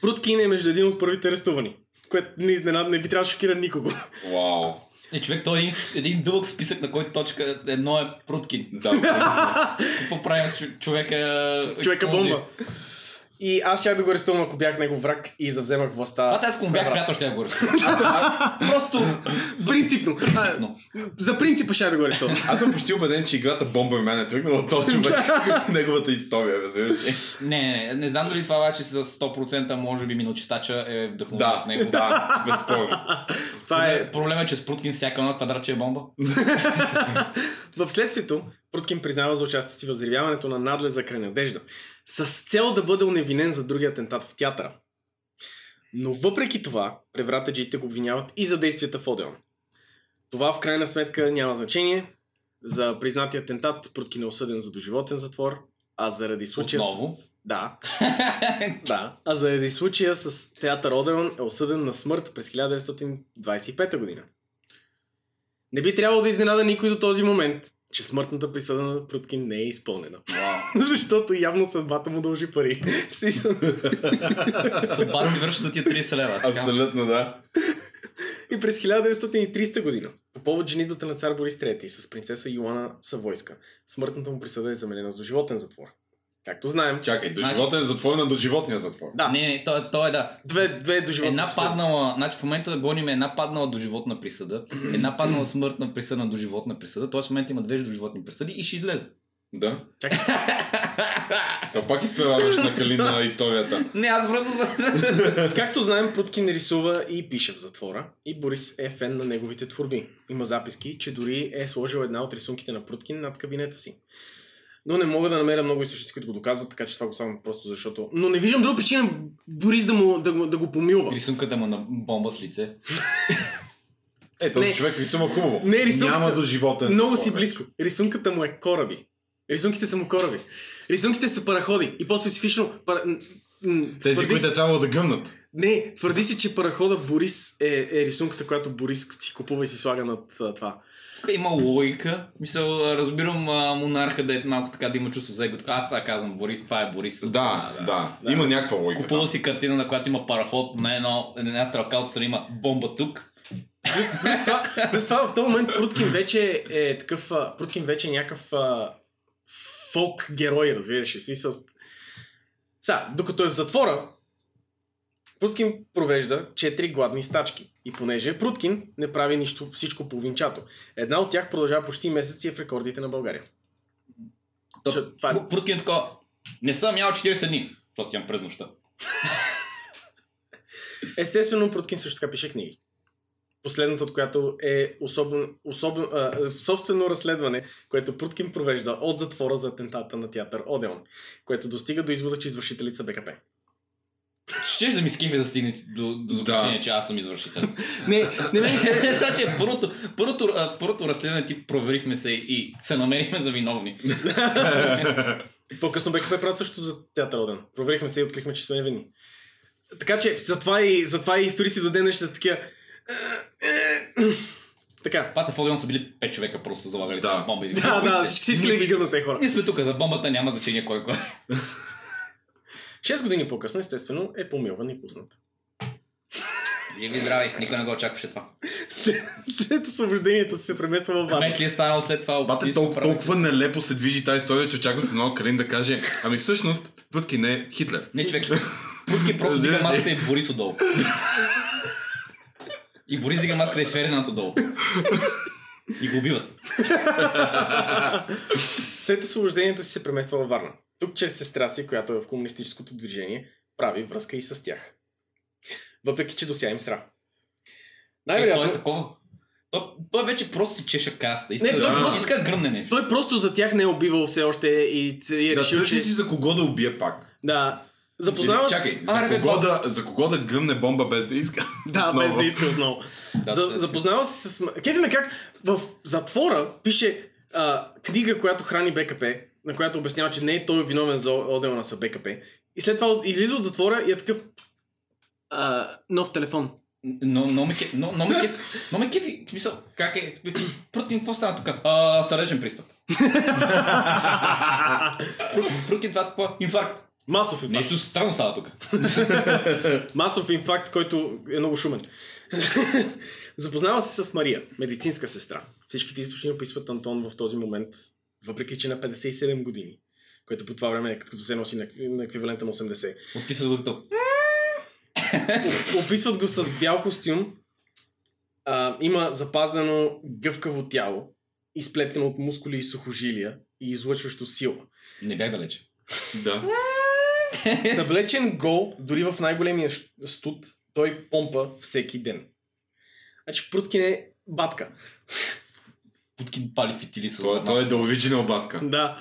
Пруткин е между един от първите арестувани. Което не изненада, не би трябвало да шокира никого. Вау. Е, човек, той е един, един дълъг списък, на който точка едно е Пруткин. Да. Какво правим с човека? Човека бомба. И аз щях да го арестувам, ако бях негов враг и завземах властта. А, аз с ако бях приятел, ще я го арестувам. (laughs) Просто Принципно. принципно. За принципа ще да го арестувам. Аз съм почти убеден, че играта Bomberman е тръгнала от този човек. Неговата история, разбираш? Не, не, не знам дали това обаче с 100% може би миночистача е вдъхновен Да, от него. да, безспорно. Това е Проблемът е, че Спруткин всяка едно квадратче е бомба. (laughs) В следствието, Пруткин признава за участието си в взривяването на надлеза край Надежда, с цел да бъде уневинен за другия атентат в театъра. Но въпреки това, превратаджиите го обвиняват и за действията в Одеон. Това в крайна сметка няма значение. За признатия атентат Пруткин е осъден за доживотен затвор, а заради случая... Отново? С... Да. (laughs) да. А заради случая с театър Одеон е осъден на смърт през 1925 година. Не би трябвало да изненада никой до този момент, че смъртната присъда на Пруткин не е изпълнена. Вау. (laughs) Защото явно съдбата му дължи пари. (laughs) Съдбата си върши за тия 30 лева. Абсолютно, да. И през 1930 година, по повод женитбата на цар Борис III с принцеса Йоана Савойска, смъртната му присъда е заменена с доживотен затвор. Както знаем, Чакай, до Значи- животен затвор на доживотния затвор. да, Не, не, то, то е да. две, две доживотни Една присъди. паднала, значи в момента да гоним една паднала до животна присъда, една паднала смъртна присъда до животна присъда, т.е. в момента има две до животни присъди и ще излезе. Да. Чакай. Сега пак изпреварваш на Калина историята. Не, аз просто... (laughs) Както знаем, Пруткин рисува и пише в затвора и Борис е фен на неговите творби. Има записки, че дори е сложил една от рисунките на Пруткин над кабинета си. Но не мога да намеря много източници, които го доказват, така че това го слагам просто защото... Но не виждам друга причина Борис да, му, да, го, да го помилва. Рисунката му на бомба с лице. (laughs) Е, този Не. човек рисува хубаво. Не, рисунката- Няма до животен Много си близко. Рисунката му е кораби. Рисунките са му кораби. Рисунките са параходи. И по-специфично... Пара... Тези, твърди които се- е трябвало да гъмнат. Не, твърди се, че парахода Борис е, е рисунката, която Борис си купува и си слага над а, това. Тук има логика. Мисъл, разбирам а, монарха да е малко така да има чувство за его. Аз така казвам, Борис, това е Борис. Да, да, да. Има някаква логика. Купува си картина, на която има параход, на едно, на една стрелка отстрани има бомба тук. Плюс, плюс, това, плюс това в този момент Пруткин вече е такъв... а, Пруткин вече е някакъв а, фолк герой, разбираш ли? Смисъл... Сега, докато е в затвора, Пруткин провежда 4 гладни стачки. И понеже е Пруткин, не прави нищо, всичко половинчато. Една от тях продължава почти месеци е в рекордите на България. То, Що- това е- Пру- Пруткин е такова. Не съм ял 40 дни, защото имам през нощта. Естествено, Пруткин също така пише книги. Последната от която е особен, особен, а, собствено разследване, което Пруткин провежда от затвора за атентата на театър Одеон, което достига до извода, че извършителите са БКП. Щеш да ми скифи да стигне до, до заключение, Да. че аз съм извършител. (laughs) Не, не ме (laughs) Това, че първото, първото, първото разследване ти проверихме се и се намерихме за виновни. (laughs) По-късно БКП правят също за театър Одеон. Проверихме се и открихме, че сме невинни. Така че, затова и, затова и историци до ден ще са такива... Така. Пата в Одеон са били 5 човека просто са залагали Да. тази бомба. И Да, да, всички си искали да ги гърнат тези хора. Ние сме тук за бомбата, няма значение кой кой. (laughs) Шест години по-късно, естествено, е помилван и пуснат. Живи здрави, никой не го очакваше това. След, след освобождението се премества в Варна. Кмет ли е станал след това? Бате, общинско толкова, толкова нелепо се движи тази история, че очаквам се много Калин да каже, ами всъщност, Пруткин е Хитлер. Не, човек. Путки просто дига маската и Борис отдолу. (laughs) И Борис дига маската и Фердинанд отдолу. И го убиват. След освобождението си се премества във Варна. Тук чрез сестра си, която е в комунистическото движение, прави връзка и с тях. Въпреки, че дося им сра. Е, той е Най-вероятно, такова. Той, той вече просто си чеша каста. Иска, Не, да, той просто- иска да гръмне нещо. той просто за тях не е убивал все още и, и е Да решил, че... си за кого да убие пак. Да. Запознава се... Чакай, за кого, да, за кого да гръмне бомба без да иска. Да, без да иска отново. За, запознава се с... Кефи ме как в затвора пише а, книга, която храни БКП, на която обяснява, че не е той виновен за Оделна са БКП. И след това излиза от затвора и е такъв... А, нов телефон. Но, но ме кефи, но, но ме кефи, но ме кефи, в смисъл, как е, Прутин, какво стана тук? А, сърдечен пристъп. (laughs) Прутин, това е? Инфаркт. Масов инфаркт. Нещо странно става тук. (laughs) Масов инфаркт, който е много шумен. (laughs) Запознава се с Мария, медицинска сестра. Всичките източни описват Антон в този момент, въпреки че на 57 години, което по това време е като се носи на, екви- на еквивалента на 80. Описва го като. (laughs) Описват го с бял костюм, а, има запазено гъвкаво тяло, изплетено от мускули и сухожилия и излъчващо сила. Не бях далече. Да. (laughs) Съвлечен гол, дори в най-големия студ, той помпа всеки ден. Значи Пруткин е батка. Путкин пали фитили с Той, той е да оригинал батка. Да.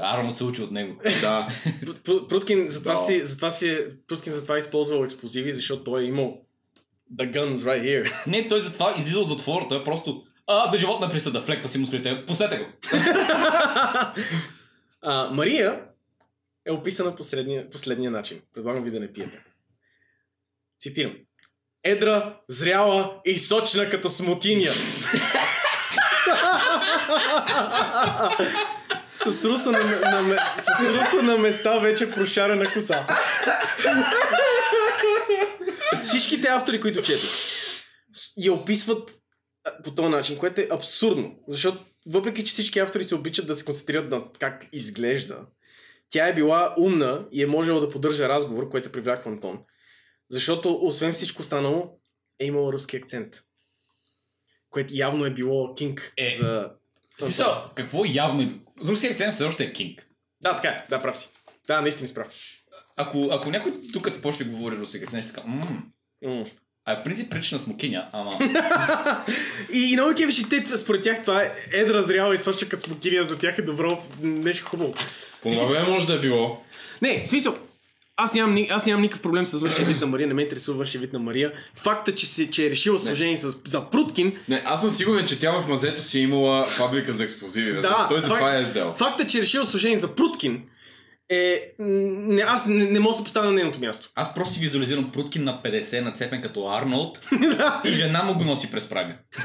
Арно се учи от него. (laughs) Да. Пру- Пру- Пруткин затова, Да. си, затова си е, Пруткин затова е използвал експлозиви, защото той е имал the guns right here. (laughs) Не, той затова излиза от затвора, той е просто а, да животна присъда, флекса си мускулите, пуснете го. А, Мария е описана последния, последния начин. Предлагам ви да не пиете. Цитирам. Едра, зряла и сочна като смокиня. с руса на, на, на, с руса на места вече прошарена коса. Всичките автори, които четох, я описват по този начин, което е абсурдно. Защото въпреки, че всички автори се обичат да се концентрират на как изглежда, тя е била умна и е можела да поддържа разговор, което привляква Антон. Защото, освен всичко останало, е имала руски акцент. Което явно е било кинг Е. за... Смисъл, какво явно е... Русия акцент все още е кинг. Да, така е. Да, прав си. Да, наистина си прав. Ако, ако някой тук почне да говори руси акцент, ще така, мм. М. А в принцип пречи на смокиня, ама... (laughs) И, и много кевиш, те, според тях това е едра, зряла и соча като смокиния, за тях е добро, нещо хубаво. По това време може да е било. Не, в смисъл, аз нямам, аз нямам никакъв проблем с външния вид на Мария, не ме интересува външния вид на Мария. Факта, че, се, че е решила служение с, за Пруткин, Не, аз съм сигурен, че тя в мазето си е имала фабрика за експлозиви. Да, Той факт- затова е взел. факта, че е решила служение за Пруткин, е... Не, аз не, не мога да се поставя на нейното място. Аз просто си визуализирам Пруткин на 50, нацепен като Арнолд (laughs) и жена му го носи през прага. (laughs)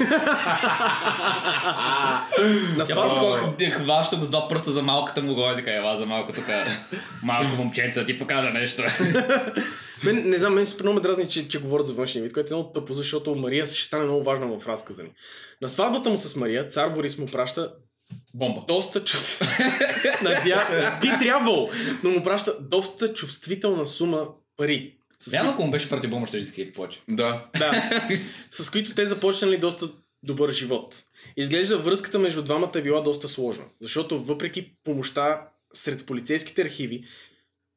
На просто хваща го с два пръста за малката му горе, така ела за малко тук. Малко момченце да ти покажа нещо. (laughs) Мен, не знам, мен супер много ме дразни, че, че говорят за външния вид, което е много тъпо, защото Мария ще стане много важна в разказа ни. На сватбата му с Мария, цар Борис му праща Бомба. доста чувств... (laughs) Надя... Би трябвало, но му праща доста чувствителна сума пари. С, кои... ако му беше пратил бомба, ще изискай повече. Да. да, (laughs) с които те започнали доста добър живот. Изглежда връзката между двамата е била доста сложна, защото въпреки помощта сред полицейските архиви,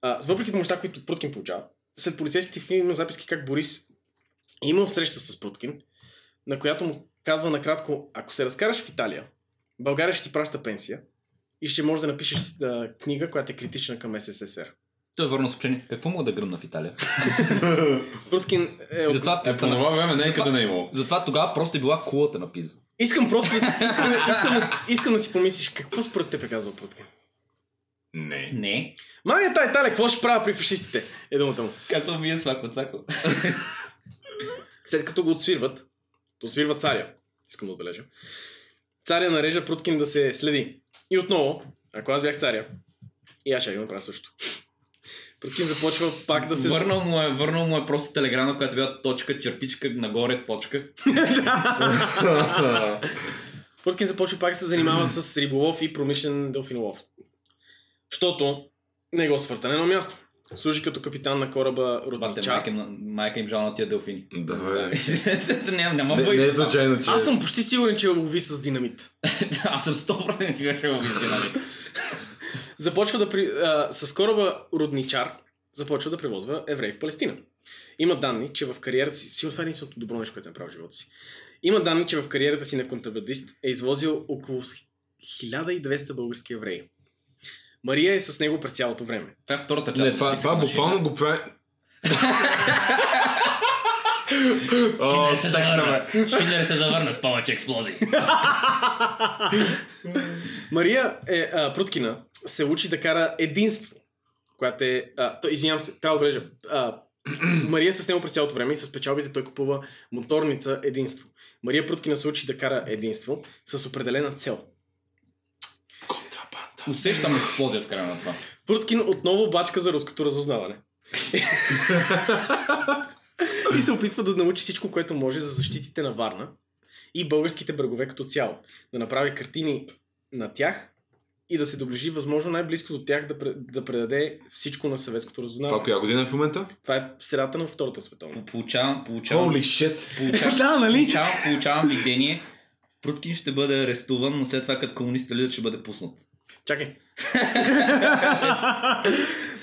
а, въпреки помощта, които Пруткин получава, след полицейските архиви има записки как Борис е имал среща с Пруткин, на която му казва накратко, ако се разкараш в Италия, България ще ти праща пенсия и ще можеш да напишеш а, книга, която е критична към СССР. Той е върнал съобщение. Какво мога да гръмна в Италия? (laughs) Пруткин е... Затова, Е, по това време не е къде не е имало. затова тогава просто е била кулата на пиза. Искам просто да, искам, искам, да, искам да си помислиш какво според теб е казал Пруткин. Не. Не. Мания тая Италия, какво ще правя при фашистите? Е думата му. Казвам ми е свако цако. След като го отсвирват, то отсвирва царя, искам да отбележа, царя нарежа Пруткин да се следи. И отново, ако аз бях царя, и аз ще го направя също. Пруткин започва пак да се... Върнал му е, върнал му е просто телеграма, която била точка, чертичка, нагоре, точка. (laughs) Пруткин започва пак да се занимава с риболов и промишлен делфинолов. Защото не го свъртане на място. Служи като капитан на кораба Бате, Родничар. майка, им- майка им жал на тия делфини. Да, бе. (laughs) няма, няма Не, не е случайно, че... Аз съм почти сигурен, че лови с динамит. (laughs) Аз съм 100% сигурен, че го виждам. (laughs) започва да при, а, с кораба Рудничар започва да превозва евреи в Палестина. Има данни, че в кариерата си, сигурно това е единственото добро нещо, което е направил в живота си. Има данни, че в кариерата си на контрабандист е извозил около с- 1200 български евреи. Мария е с него през цялото време. Това е втората част. Не, това, това буквално го прави... (laughs) О, се завърна. Шилер се завърна с повече експлозии. (laughs) Мария е, а, Пруткина се учи да кара единство, която е... А, то, извинявам се, трябва да отбележа. (clears throat) Мария е с него през цялото време и с печалбите той купува моторница единство. Мария Пруткина се учи да кара единство с определена цел. Усещам експлозия в края на това. Пруткин отново бачка за руското разузнаване. и се опитва да научи всичко, което може за защитите на Варна и българските брегове като цяло. Да направи картини на тях и да се доближи възможно най-близко до тях да, да предаде всичко на съветското Това разузнаване. коя година е в момента? Това е средата на Втората световна. По- Получавам, получавам, Holy shit. получавам, (laughs) да, нали? получавам, получавам видение. Пруткин ще бъде арестуван, но след това като комунистите лидер ще бъде пуснат. Чакай. (laughs)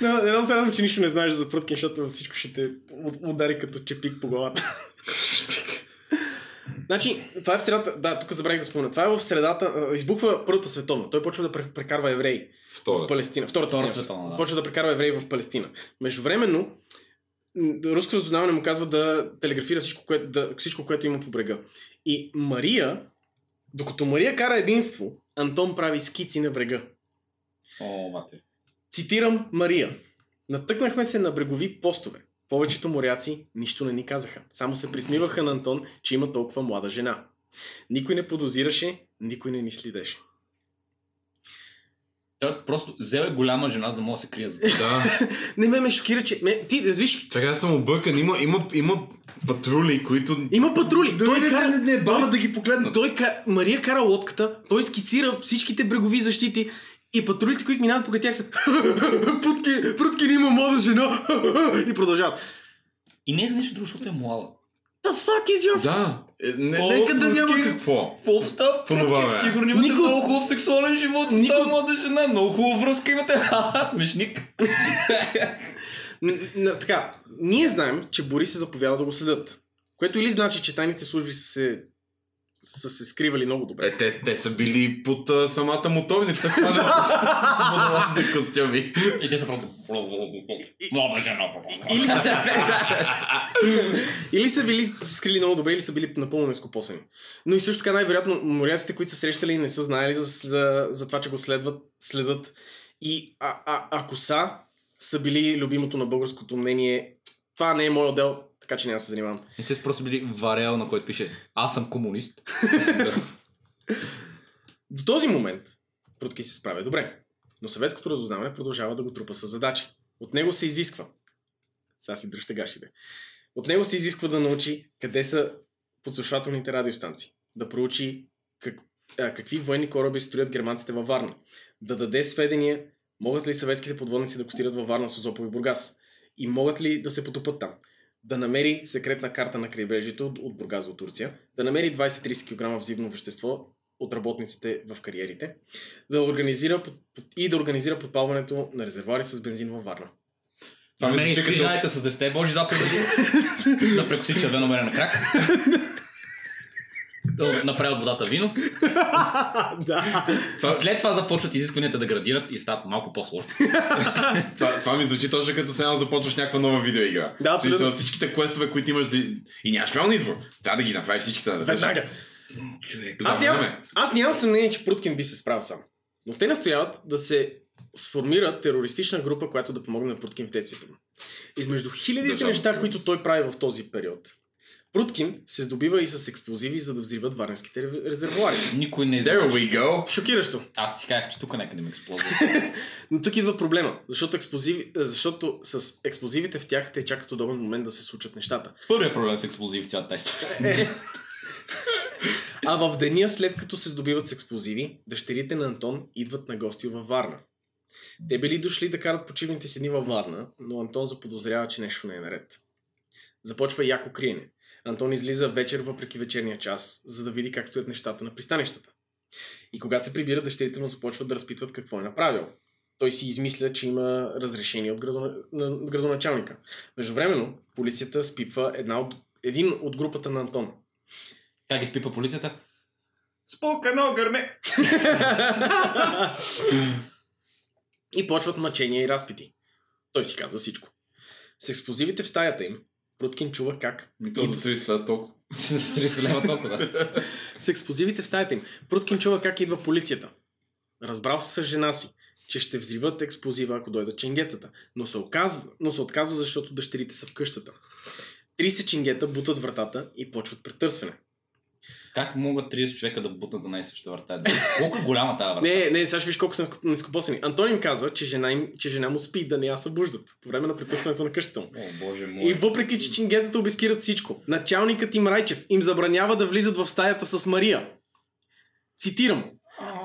Не, не знам се радвам, че нищо не знаеш за Пруткин, защото всичко ще те удари като чепик по главата. (laughs) Значи, това е в средата, да, тук забравих да спомена. Това е в средата, избухва Първата световна. Той почва да пре- прекарва евреи в Втора. Палестина. Втората, Втора извинявам се. световна, да. Почва да прекарва евреи в Палестина. Междувременно, руското разузнаване му казва да телеграфира всичко, което, да, всичко, което има по брега. И Мария, докато Мария кара единство, Антон прави скици на брега. О, мате. Цитирам Мария. Натъкнахме се на брегови постове. Повечето моряци нищо не ни казаха. Само се присмиваха на Антон, че има толкова млада жена. Никой не подозираше, никой не ни следеше. Той просто взел е голяма жена, за да може да се крие за Да. (laughs) Не ме ме шокира, че... Ме, ти, да виж, Така съм объркан. Има, има, има патрули, които... има патрули. Той не, кара- не, не, не бава да ги погледнат. Той, ка... Мария кара лодката, той скицира всичките брегови защити и патрулите, които минават покрай тях са (laughs) Путки, Путки има млада жена (laughs) и продължават. И не е за нещо друго, защото е млада. The fuck is your... Да. Е, не, О, нека да няма какво. Онова време. сигурно имате Никой- много хубав сексуален живот с Никой- тази млада жена, много хубава връзка имате. (laughs) Ха, смешник. Така, ние знаем, че Борис се заповяда да го следят. Което или значи, че тайните служби са се, са се скривали много добре. Е, те, те са били под а, самата мотовница, хванати с водолазни костюми. И те са просто... Млада жена. Или са, или са били скрили много добре, или са били напълно нескопосани. Но и също така най-вероятно моряците, които са срещали, не са знаели за, за, за това, че го следват, следят. И а, а, ако са, са били любимото на българското мнение. Това не е мой отдел, така че няма да се занимавам. И те са просто били вариал, на който пише Аз съм комунист. (laughs) До този момент Прутки се справя добре, но съветското разузнаване продължава да го трупа с задачи. От него се изисква. Сега си дръжте гащите. От него се изисква да научи къде са подслушвателните радиостанции, да проучи как, а, какви военни кораби строят германците във Варна, да даде сведения могат ли съветските подводници да костират във Варна, Созопол и Бургас и могат ли да се потопат там, да намери секретна карта на крайбрежието от, от Бургас до Турция, да намери 20-30 кг взривно вещество от работниците в кариерите, да организира и да организира подпалването на резервуари с бензин във Варна. Това ми мен звучи изкри като- с 10 божи заповеди да прекоси червено мене на крак. (laughs) Да направи от водата вино. (laughs) да. Това, След това започват изискванията да градират и стават малко по-сложно. (laughs) това, това ми звучи точно като сега започваш някаква нова видеоигра. Да, абсолютно. Всичките квестове, които имаш да... и нямаш реален избор. Трябва да ги направиш всичките на Веднага. Човек. Аз нямам, аз нямам съмнение, че Пруткин би се справил сам. Но те настояват да се сформира терористична група, която да помогне на Пруткин в действието му. Измежду хилядите неща, които той прави в този период, Пруткин се здобива и с експлозиви, за да взриват варенските ре- резервуари. Никой не There знае. we go. Шокиращо. Аз си казах, че тук някъде има експлозия. (laughs) Но тук идва проблема, защото, експлозиви, е, защото с експлозивите в тях те чакат удобен момент да се случат нещата. Първият проблем с експлозиви в цялата история. (laughs) А в деня след като се здобиват с експлозиви, дъщерите на Антон идват на гости във Варна. Те били дошли да карат почивните си дни във Варна, но Антон заподозрява, че нещо не е наред. Започва яко криене. Антон излиза вечер въпреки вечерния час, за да види как стоят нещата на пристанищата. И когато се прибира, дъщерите му започват да разпитват какво е направил. Той си измисля, че има разрешение от градона... на градоначалника. Междувременно, полицията спипва една от... един от групата на Антон. Как ги спипа полицията? Спокано, гърне! (laughs) и почват мъчения и разпити. Той си казва всичко. С експлозивите в стаята им, Пруткин чува как... Ми то за 30 след толкова. С 30 лева толкова, да. (laughs) С експлозивите в стаята им, Пруткин чува как идва полицията. Разбрал се с жена си, че ще взриват експлозива, ако дойдат ченгетата, но се, оказва, но се отказва, защото дъщерите са в къщата. 30 ченгета бутат вратата и почват претърсване. Как могат 30 човека да бутнат на най-съща врата? Колко е голяма тази врата? Не, не, сега ще виж колко са неско- нескопосени. Антон им казва, че жена, им, че жена му спи да не я събуждат по време на претърсването на къщата му. О, боже И мой. въпреки, че чингетата обискират всичко, началникът им Райчев им забранява да влизат в стаята с Мария. Цитирам.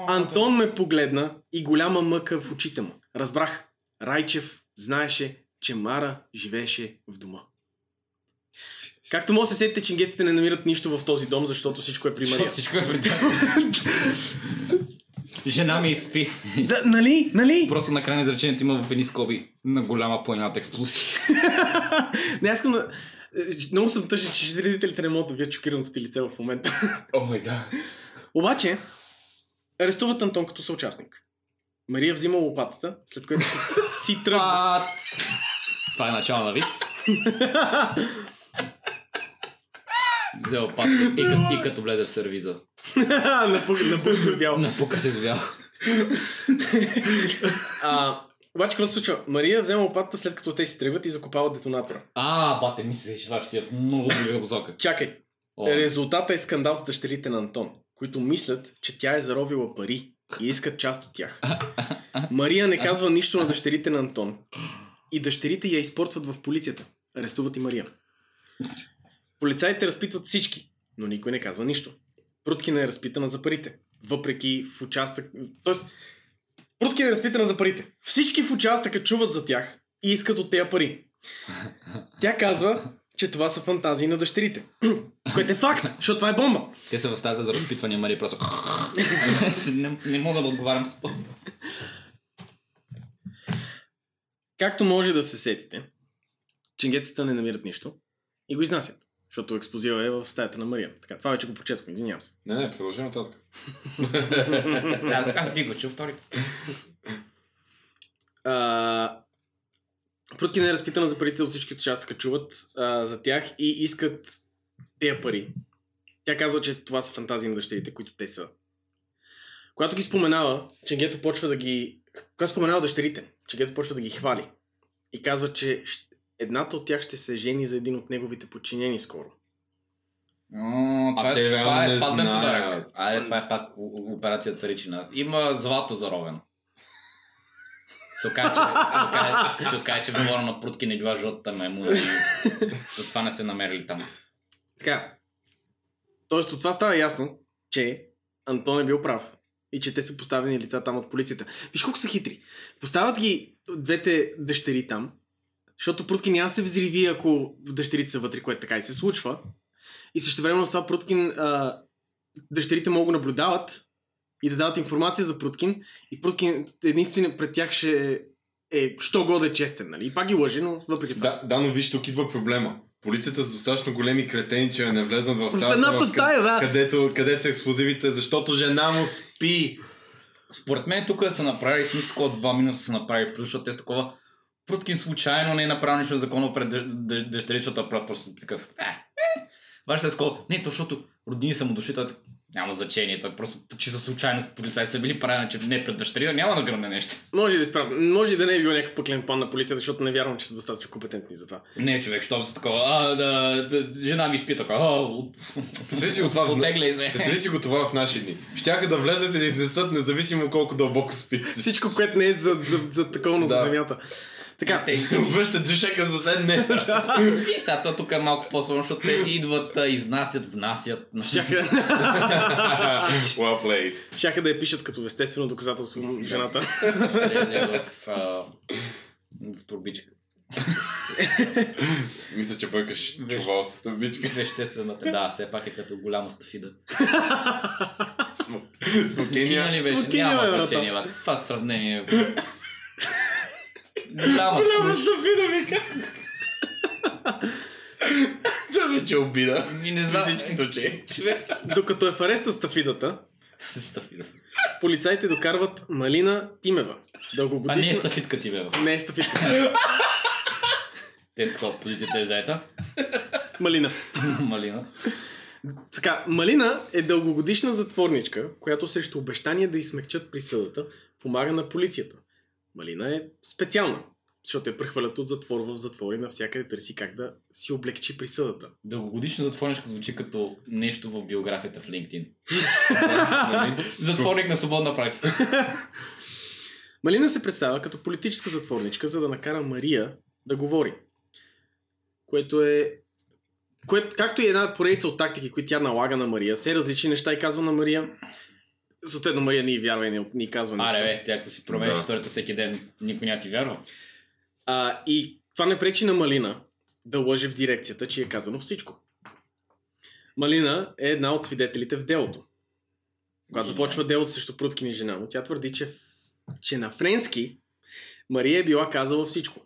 Антон ме погледна и голяма мъка в очите му. Разбрах. Райчев знаеше, че Мара живееше в дома. Както може да се сетите, чингетите не намират нищо в този дом, защото всичко е при Мария. Всичко е преди. (laughs) Жена ми изпи. Да, нали? Нали? Просто на изречението има в едни скоби на голяма планина от експлозии. (laughs) Не, аз искам да... Много съм тъжен, че зрителите не могат да видят шокираното ти лице в момента. О май гад. Обаче, арестуват Антон като съучастник. Мария взима лопатата, след което си тръгва. Това е начало на виц. (laughs) Взел пак и, като, и като влезе в сервиза. (laughs) Напук, напук се бял. Напука се извял. А, Обаче какво се случва? Мария взема лопатата след като те си тръгват и закопават детонатора. А, бате, мисля, че това ще е много друга посока. Чакай, О, резултата е скандал с дъщерите на Антон, които мислят, че тя е заровила пари и искат част от тях. Мария не казва нищо на дъщерите на Антон и дъщерите я изпортват в полицията. Арестуват и Мария. Полицаите разпитват всички, но никой не казва нищо. Пруткина е разпитана за парите. Въпреки в участък... Тоест, Пруткина е разпитана за парите. Всички в участъка чуват за тях и искат от тея пари. Тя казва, че това са фантазии на дъщерите. (clears throat) Което е факт, защото това е бомба. Те са в стаята за разпитване, Мария просто... (laughs) не, не мога да отговарям с пълно. Както може да се сетите, ченгетата не намират нищо и го изнасят. Защото експлозива е в стаята на Мария. Така, това вече го прочетохме, извинявам се. Не, не, продължи нататък. Да, за казах би го чул втори. А, Пруткина е разпитана за парите от всички участъка, чуват а, за тях и искат тези пари. Тя казва, че това са фантазии на дъщерите, които те са. Когато ги споменава, Ченгето почва да ги... Когато споменава дъщерите, Ченгето почва да ги хвали. И казва, че едната от тях ще се жени за един от неговите подчинени скоро. О, това, А е, те това е сватбен подарък. Айде, това е пак операция Царичина. Има злато заровено. Сокаче, сокаче, сокаче говоря на прутки не била жълтата маймуна и затова не се намерили там. Така. Тоест от това става ясно, че Антон е бил прав. И че те са поставени лица там от полицията. Виж колко са хитри. Поставят ги двете дъщери там, защото Пруткин няма да се взриви, ако дъщерите са вътре, което така и се случва. И също време в това Пруткин а, дъщерите могат да наблюдават и да дават информация за Пруткин. И Пруткин единствено пред тях ще е, що годе е честен, нали? И пак ги лъжи, но въпреки това. Да, да, но виж, тук идва проблема. Полицията са достатъчно големи кретени, че не влезнат в стаята, едната в къд- стая, да. където, където са експлозивите, защото жена му спи. Според мен тук да са направили смисъл такова два минуса са направили плюс, защото те са такова Пруткин случайно не е направил нищо законно пред дъ- дъ- дъщерите, защото е прав просто такъв. Е, е. Ваше се такова. Не, то защото родини са му дошли, той е няма значение. Той просто чисто случайно полицаи са били правени, че не пред дъщерите, няма да гръмне нещо. Може да изправя. Може и да не е бил някакъв пъклен план на полицията, защото не вярвам, че са достатъчно компетентни за това. Не, човек, що са такова. А, да, да, жена ми спи така. Представи си го това Отегляй се. Представи си го това в наши дни. Щяха да влезат и да изнесат, независимо колко дълбоко спи. Всичко, което не е за, за, за таковно за Да. земята. Така, Те, (laughs) Връщат дюшека за седне. и сега то тук е малко по-сложно, защото те идват, изнасят, внасят. щяха, (laughs) well played. щяха да я пишат като естествено доказателство на жената. Влезе в, а, в турбичка. (laughs) Мисля, че бъркаш Виж. чувал с тъбичка. Веществената, да, все пак е като голяма стафида. Смокиня. Ли беше? Няма значение. Това сравнение. Голяма. стафида ми Това вече е обида. Ми не знам. Всички случаи. Докато е в ареста стафидата, Стафида. полицайите докарват Малина Тимева. А не е Дългогодишна... стафитка ти, бе. бе. не е стафидка. Те са такова, позицията е заета. Малина. Малина. Така, Малина е дългогодишна затворничка, която срещу обещание да измекчат присъдата, помага на полицията. Малина е специална, защото я прехвалят от затвор в затвор и навсякъде търси как да си облегчи присъдата. Дългогодишна затворничка звучи като нещо в биографията в LinkedIn. (laughs) Затворник на свободна практика. (laughs) Малина се представя като политическа затворничка, за да накара Мария да говори. Което е... Което, както и една поредица от тактики, които тя налага на Мария, все различни неща и казва на Мария. Съответно Мария ни вярва и не, ни казва нищо. Аре, бе, тя ако си промениш Да. историята всеки ден, никой няма ти вярва. А, и това не пречи на Малина да лъже в дирекцията, че е казано всичко. Малина е една от свидетелите в делото. Когато започва делото срещу Пруткин и жена му, тя твърди, че, че на френски Мария е била казала всичко.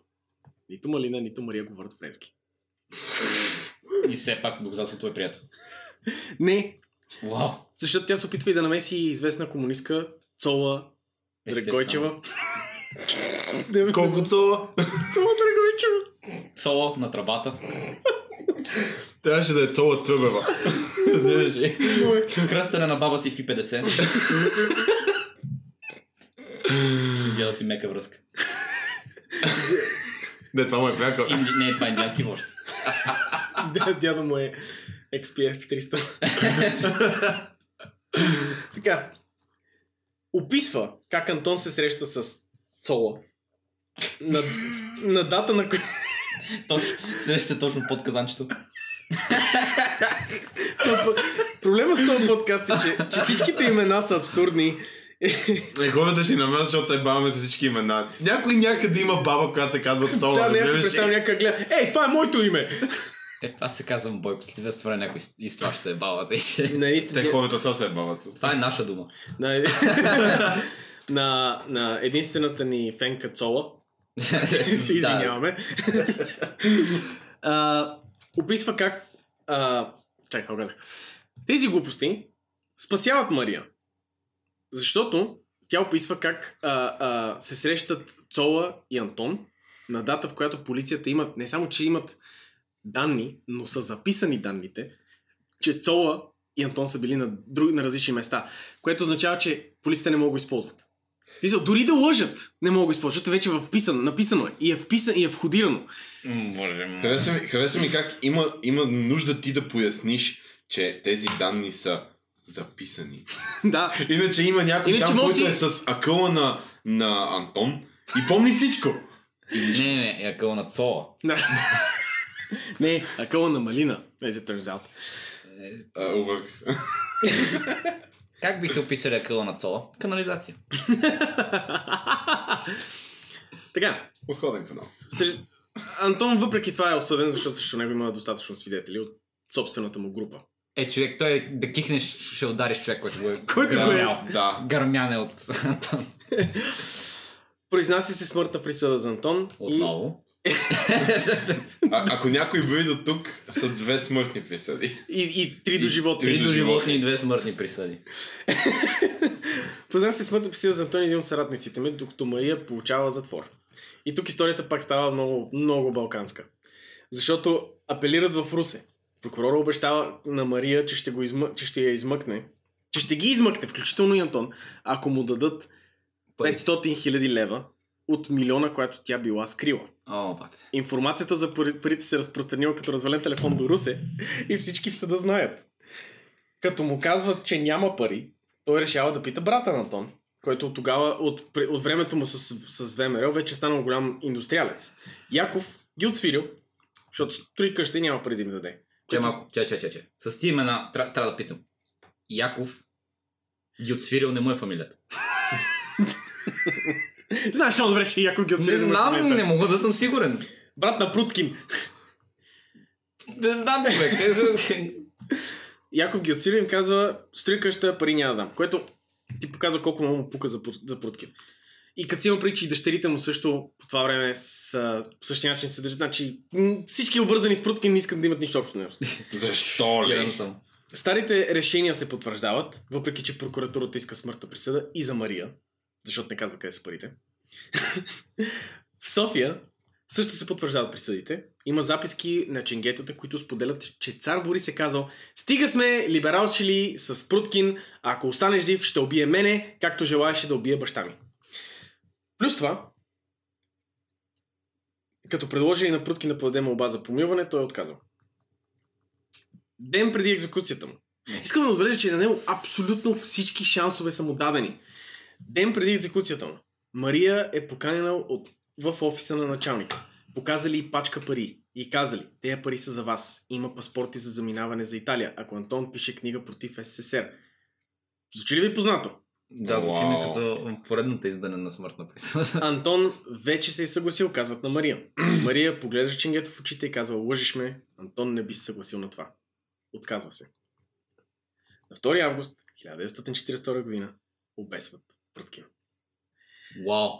Нито Малина, нито Мария говорят френски. И все пак доказателството е прието. Не, Вау. защото тя се опитва и да намеси известна комунистка Цола Драгойчева. Колко цола? Цола Драгойчева. Соло на трабата. Трябваше да е цола тръбева. Разбираш ли? Кръстене на баба си в И-50. Гледал си мека връзка. Не, това му е пряко. Инди... Не, това е индиански вожд. Дя- Дядо му е XPF 300. (laughs) така. Описва как Антон се среща с Цола. На, на дата на коя... (laughs) Точно, среща се точно под казанчето. (laughs) Проблема с този подкаст е, че, че всичките имена са абсурдни. Е, хората ще ни намерят, защото се баваме с всички имена. Някой някъде има баба, която се казва Цола. Да, не, аз си представям някак гледа. Ей, това е моето име! Е, аз се казвам Бойко, след известно време някой из- изтваш се е бабата и ще... Наистина. Те хората са се бават с Това е наша дума. На, (laughs) на, на единствената ни фенка Цола. (laughs) се извиняваме. (laughs) а, описва как... А, чакай, казах? Тези глупости спасяват Мария. Защото тя описва как а, а, се срещат Цола и Антон на дата, в която полицията имат, не само, че имат данни, но са записани данните, че Цола и Антон са били на, друг, на различни места, което означава, че полицията не могат да го използват. Мисъл, дори да лъжат, не могат да го използват, защото вече е вписано, написано е и е вписано и е входирано. Хареса ми, хареса ми как има, има нужда ти да поясниш, че тези данни са записани. (laughs) да, Иначе има някой Иначе там, може който си- е с акъла на, на Антон и помни всичко. Не, не, не, е къл на Цола. да. (laughs) не, акъла на малина, as it turns out. Обърках се. Как бихте описали къла на Цола? Канализация. така, Осходен канал. Сред... Антон въпреки това е осъден, защото срещу него има достатъчно свидетели от собствената му група. Е, човек, той да кихнеш, ще удариш човек, който го е Който го е. гърмял. Да. Гърмяне от Антон. Произнася се смъртна присъда за Антон Отново. А, ако някой брои до тук, са две смъртни присъди. и, и, три до И- живота. три Три до животни. животни и две смъртни присъди. Произнася се смъртна присъда за Антон един от съратниците ми, докато Мария получава затвор. И тук историята пак става много, много балканска. Защото апелират в Русе. Прокурора обещава на Мария, че ще, го измъ... че ще я измъкне. Че ще ги измъкне, включително и Антон, ако му дадат Пари. 500 хиляди лева от милиона, която тя била скрила. О, бате. Информацията за пари- парите се разпространила като развален телефон до Русе (laughs) и всички в съда знаят. Като му казват, че няма пари, той решава да пита брата на Антон, който от тогава, от, от времето му с, с ВМРО, вече е станал голям индустриалец. Яков ги отсвирил, защото строи къща и няма пари да им даде. Че Което- малко, че, че, че, че. С тия имена тря- трябва да питам. Яков ги отсвирил не му е фамилията. (laughs) Знаеш много добре, че Яков ги Не знам, не мога да съм сигурен. Брат на Пруткин. Не знам, човек. Са- Яков им казва, строи къща, пари няма да дам. Което ти показва колко много му пука за, Прут- за Пруткин. И като си има преди, че и дъщерите му също по това време са по същия начин се държат. Значи м, всички обвързани с Пруткин не искат да имат нищо общо с него. Защо ли? съм. Старите решения се потвърждават, въпреки че прокуратурата иска смъртна присъда и за Мария, защото не казва къде са парите. (laughs) в София също се потвърждават присъдите. Има записки на ченгетата, които споделят, че цар Борис е казал Стига сме либералшили с Пруткин, ако останеш жив, ще убие мене, както желаеше да убие баща ми. Плюс това, като предложили на Пруткин да подаде молба за помилване, той е отказал. Ден преди екзекуцията му. Искам да отбележа, че на него абсолютно всички шансове са му дадени. Ден преди екзекуцията му. Мария е поканена от, в офиса на началника. Показали и пачка пари. И казали, тези пари са за вас. Има паспорти за заминаване за Италия, ако Антон пише книга против СССР. Звучи ли ви познато? Да, звучи ми като поредната издане на смъртна присъда. (laughs) Антон вече се е съгласил, казват на Мария. (clears throat) Мария поглежда Чингето в очите и казва, лъжиш ме, Антон не би се съгласил на това. Отказва се. На 2 август 1942 година обесват Пруткин. Вау.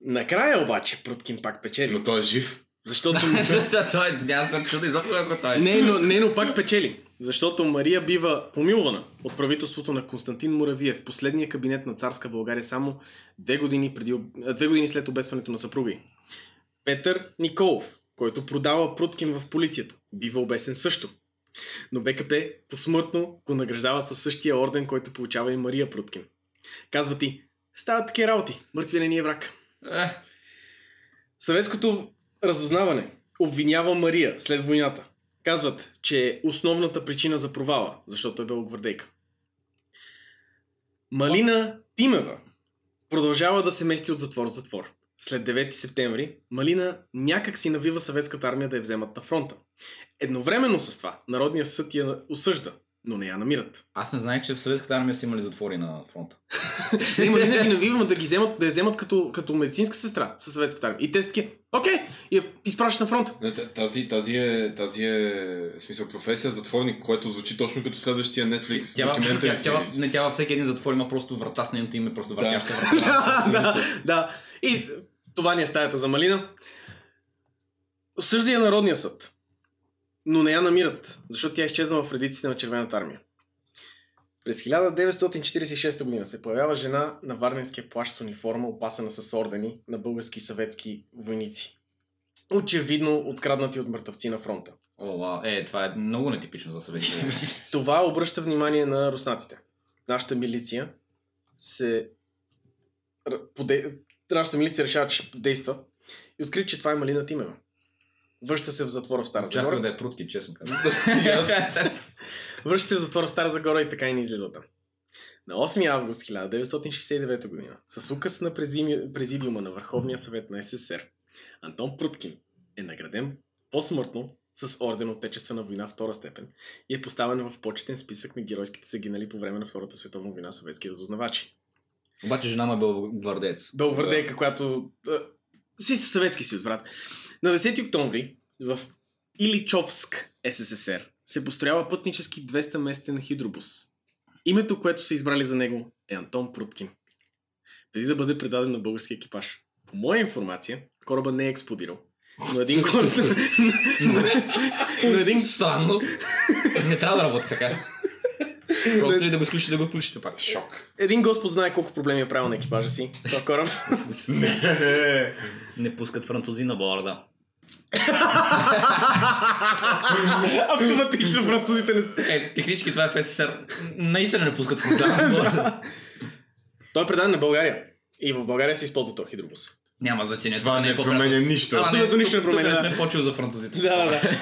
Накрая обаче Пруткин пак печели. Но той е жив. Защото... (laughs) Да, е, няма съм чуда изобщо ако той е. не, но, не, но пак печели. Защото Мария бива помилвана от правителството на Константин Муравиев, последния кабинет на царска България, само две години, преди, две години след обесването на съпруга й. Петър Николов, който продава Пруткин в полицията, бива обесен също. Но БКП посмъртно го награждават със същия орден, който получава и Мария Пруткин. Казва ти, стават такива работи, мъртвия не ни е враг. Е, Съветското разузнаване обвинява Мария след войната. Казват, че е основната причина за провала, защото е белогвардейка. Малина Тимева продължава да се мести от затвор в затвор. След 9 септември Малина някак си навива съветската армия да я вземат на фронта. Едновременно с това Народният съд я осъжда, но не я намират. Аз не знаех, че в съветската армия са имали затвори на фронта. Не, Малина ги навива да ги вземат, да я вземат като, като медицинска сестра със съветската армия. И те са такива, окей, и я изпращат на фронта. Т- тази, тази, е, тази е смисъл професия затворник, което звучи точно като следващия Netflix Тя, тя, документален тя, тя, не, тя във всеки един затвор има просто врата с нейното име, просто Да. се врата. да, (laughs) да. И това ни е стаята за Малина. Осъжда я Народния съд. Но не я намират, защото тя е изчезнала в редиците на Червената армия. През 1946 година се появява жена на Варненския плащ с униформа, опасена с ордени на български и съветски войници. Очевидно откраднати от мъртъвци на фронта. О, вау. Е, това е много нетипично за съветските войници. (laughs) Това обръща внимание на руснаците. Нашата милиция се... Поде... Нашата милиция решава, че действа и откри, че това е Малина Тимева. Връща се в затвора в Стара Очаквах да Загора. е прутки, честно казвам. (laughs) (laughs) Връща се в затвора в Стара Загора и така и не излиза там. На 8 август 1969 г. с указ на президиума на Върховния съвет на СССР Антон Пруткин е награден посмъртно с орден от Отечествена война втора степен и е поставен в почетен списък на геройските загинали по време на Втората световна война съветски разузнавачи. Обаче жена му е бил гвардец. Белгвардейка, която... а, Си в Съветски съюз, брат. На 10 октомври в Иличовск, СССР, се построява пътнически 200 местен хидробус. Името, което са избрали за него е Антон Пруткин. Преди да бъде предаден на български екипаж. По моя информация, кораба не е експлодирал. Но един (laughs) год... но един... Странно. Не трябва да работи така. Просто ли да го изключите, да го включите пак. Шок. един Господ знае колко проблеми е правил на екипажа си. Това кораб. (laughs) Не пускат французи на борда. (laughs) Автоматично французите не са. Е, технически това е в СССР. Наистина не пускат борда. Той е предаден на България. И в България се използва този хидробус. Няма значение. Това тук не е променя нищо. Това Абсолютно нищо не променя, Тук не сме почвали за французите. Да, да, да. (laughs)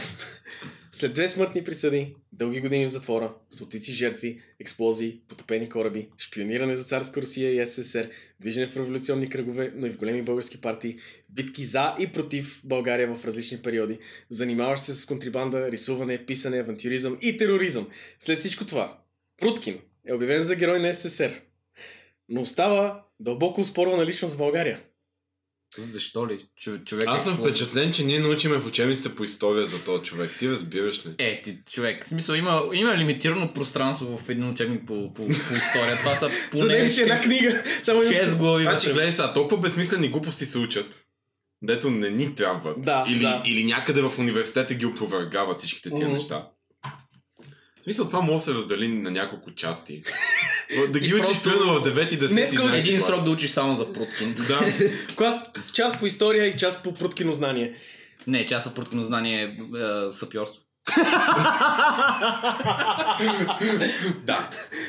След две смъртни присъди, дълги години в затвора, стотици жертви, експлозии, потопени кораби, шпиониране за царска Русия и СССР, движене в революционни кръгове, но и в големи български партии, битки за и против България в различни периоди, занимаваш се с контрибанда, рисуване, писане, авантюризъм и тероризъм. След всичко това, Пруткин е обявен за герой на СССР, но остава дълбоко успорвана личност в България. Защо ли? Чу- човек Аз съм е впечатлен, че ние научиме в учебниците по история за този човек. Ти разбираш ли? Е, ти, човек, в смисъл има, има лимитирано пространство в един учебник по, по, по история. Това са (laughs) поне си една книга. Само 6 глави. Значи, гледай сега, толкова безсмислени глупости се учат, дето не ни трябват. Да, или, да. или някъде в университета ги опровергават всичките тия Мгм. неща. В смисъл, това може да се раздели на няколко части. (laughs) Да ги И учиш просто- примерно в 9 и 10 Днеска и Един 11 срок да учиш само за Пруткин. Да. (laughs) Клас, част по история и част по пруткино знание. Не, част от Пруткино знание е е, сапьорство. (laughs) да.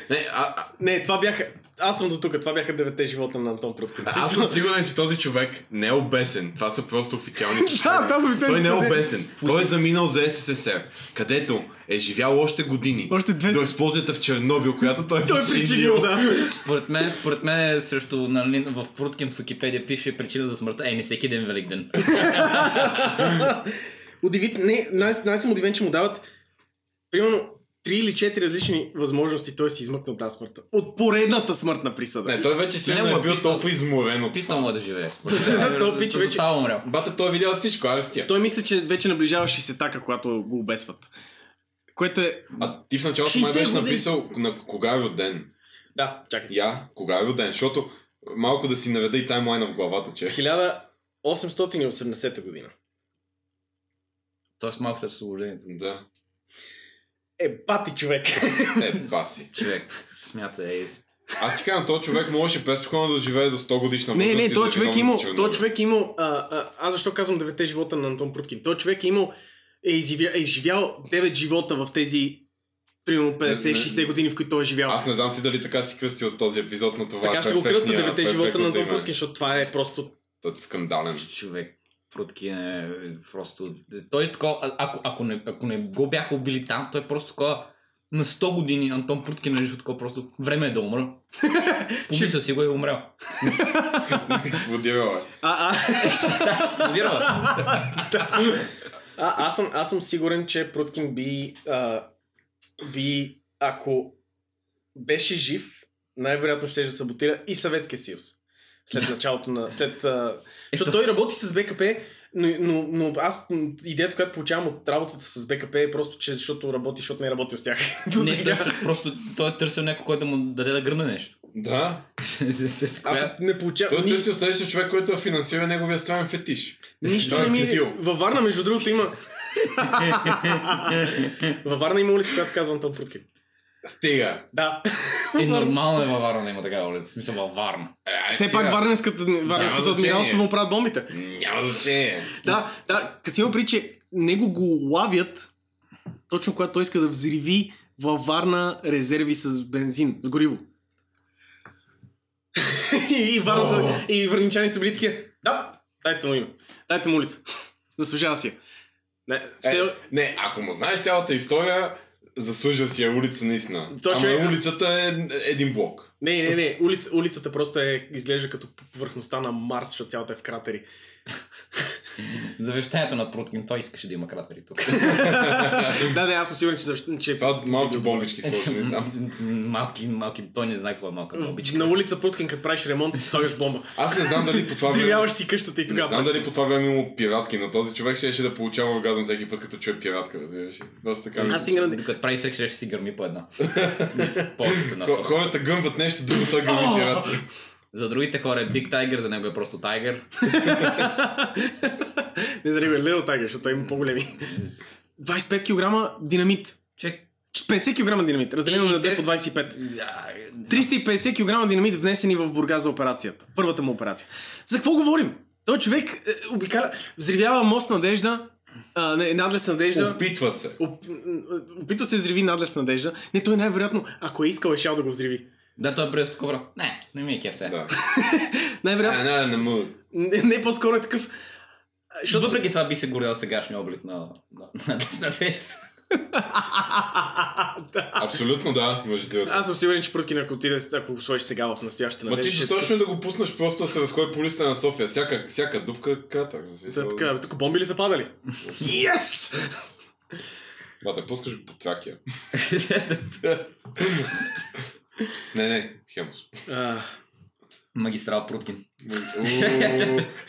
Не, а, а, Не, това бяха... Аз съм до тук. Това бяха девете живота на Антон Пруткин. аз съм сигурен, че този човек не е обесен. Това са просто официални (laughs) Да, това са официални Той не е обесен. Той е заминал за СССР, където е живял още години. Още две- До експлозията в Чернобил, която той е Той е причинил, да. Според мен, според мен е срещу нали, в Пруткин в Википедия пише причина за смъртта. Е, не всеки ден Велик ден. (laughs) Удивит... Не, най- най- съм удивен, че му дават примерно три или четири различни възможности той си измъкне от тази смъртта. От поредната смъртна присъда. Не, той вече сигурно е е бил писал- толкова изморен от Писал му е да живее. според (laughs) Да, мен. то пич вече-. Бата, той е видял всичко, с тя. Той мисля, че вече наближава 60-така, когато го обесват. Което е... А ти в началото 60 май беше написал на кога е роден. Да, чакай. Я, кога е роден, защото малко да си наведа и таймлайна в главата, че 1880 година. Тоест малко след освобождението. да, Е, бати човек. е, баси. Човек, смята е. Аз ти казвам, този човек можеше преспокойно да живее до 100 годишна Не, възраст не, и да той е човек той Чернобил. човек имал, а, а, аз защо казвам девете живота на Антон Пруткин? Той човек е имал, е, изживя, е изживял 9 живота в тези примерно Не, не. 50-60 години, в които той е живял. Аз не знам ти дали така си кръсти от този епизод, но това така е ще го кръста девете живота на Антон. Пруткин, защото това е просто... Той е скандален. Човек. Пруткин е просто... Той е такова, ако, ако, не, ако не го бяха убили там, той е просто такова на 100 години Антон Пруткин е нещо такова, просто време е да умра. (laughs) Помисля си го и е умрял. Експлодирала. А, а, (laughs) Експлодирала. а, аз, съм, аз съм сигурен, че Пруткин би, а, би, ако беше жив, най-вероятно ще да саботира и Съветския съюз. След началото на... След, а, защото той работи с БКП, но, но, но аз идеята, която получавам от работата с БКП е просто, че защото работи, защото не е работил с тях. (laughs) Не, сега. просто, той е търсил някой, който да му даде да гръмне нещо. Да. (laughs) Аз не получавам... Той ни- търси следващия човек, който да финансира неговия странен фетиш. Нищо не е ми... фитил. Във Варна, между другото, има... (laughs) Във Варна има улица, която се казва Антон Пруткин. Стига. Да. Е (laughs) нормално е във Варна да има такава улица. В смисъл във Варна. Е, Все пак Варненската, Варненското адмиралство му правят бомбите. Няма значение. Да, да, като си има при, че него го лавят, точно когато той иска да взриви във Варна резерви с бензин, с гориво. и, (laughs) и, Варна са, и върничани са били такива, да, дайте му име, дайте му улица. Заслужава си. Не, все, Е, не, ако му знаеш цялата история, заслужва си я улица наистина. Той Ама човек- улицата е един блок. Не, не, не. Улица, улицата просто е, изглежда като повърхността на Марс, защото цялата е в кратери. (laughs) Завещанието на Пруткин, той искаше да има кратери тук. (laughs) да, не, аз съм сигурен, че... защ- че Това малки бомбички сложени там. малки, малки, той не знае какво е малка бомбичка. На улица Пруткин, като правиш ремонт, си слагаш бомба. Аз не знам дали по това време... Си къщата и Не тогава. знам правиш. дали по това време има пиратки, но този човек ще, ще да получава оргазъм всеки път, като чуе пиратка, разбираш. Доста така. Аз стигна- случва. Докато прави секс, ще си гърми по една. (laughs) Повечето на Хо- сто. Хората гъмват нещо, друго той гъмви (laughs) пиратки. За другите хора е Big Tiger, за него е просто Tiger. (laughs) не за него е Little Tiger, защото има по-големи. (laughs) 25 кг динамит. Чек. 50 кг динамит, разделено на 2 те- по 25. А, 350 кг динамит внесени в Бургас за операцията. Първата му операция. За какво говорим? Той човек е, обикаля, взривява мост Надежда, а, не, надлез Надежда. Опитва се. Оп, опитва се взриви надлез Надежда. Не, той най-вероятно, ако е искал, е шал да го взриви. Да, той е през такова. Не, не ми е кеф сега. Да. (laughs) Най-вероятно. Не, не, не, Не, не по-скоро е такъв. Защото... Въпреки това би се горел сегашния облик на, на, на, на Надежда. (laughs) да. Абсолютно да, между другото. Аз съм сигурен, че Пруткин, ако отиде, ако го сложиш сега в настоящата Ма ти ще- е да го пуснеш просто да се разходи по листа на София. Всяка, всяка дупка ката. Да, така, тук бомби ли са падали? Yes! Бате, пускаш по Тракия. (laughs) не, не, Хемус. А, Магистрал Пруткин.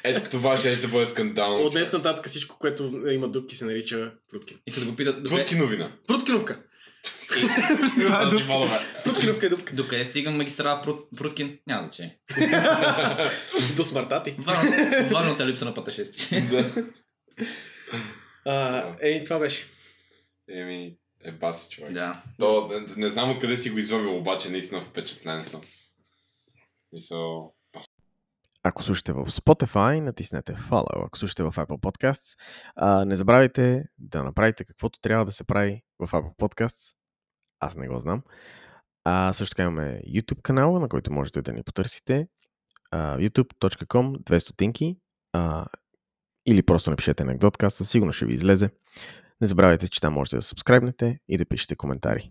Ето това ще да бъде скандално. от днес нататък всичко, което има дупки, се нарича Пруткин. И като го питат, Путки докъде, новина. Пруткиновка! Е Значи. Пруткиновка е дупка. докъде стига магистрал Прут, Пруткин? Няма значение. До смъртта ти. Важната е липса на пътешествие. Ей, това беше. Еми, е баси човек. да. То, не, не знам откъде си го извадил, обаче наистина впечатлен съм. Мисъл... Ако слушате в Spotify, натиснете follow. Ако слушате в Apple Podcasts, а, не забравяйте да направите каквото трябва да се прави в Apple Podcasts. Аз не го знам. А, също така имаме YouTube канал, на който можете да ни потърсите. А, youtube.com 2 стотинки а, или просто напишете анекдоткаста, сигурно ще ви излезе. Не забравяйте, че там можете да сабскрайбнете и да пишете коментари.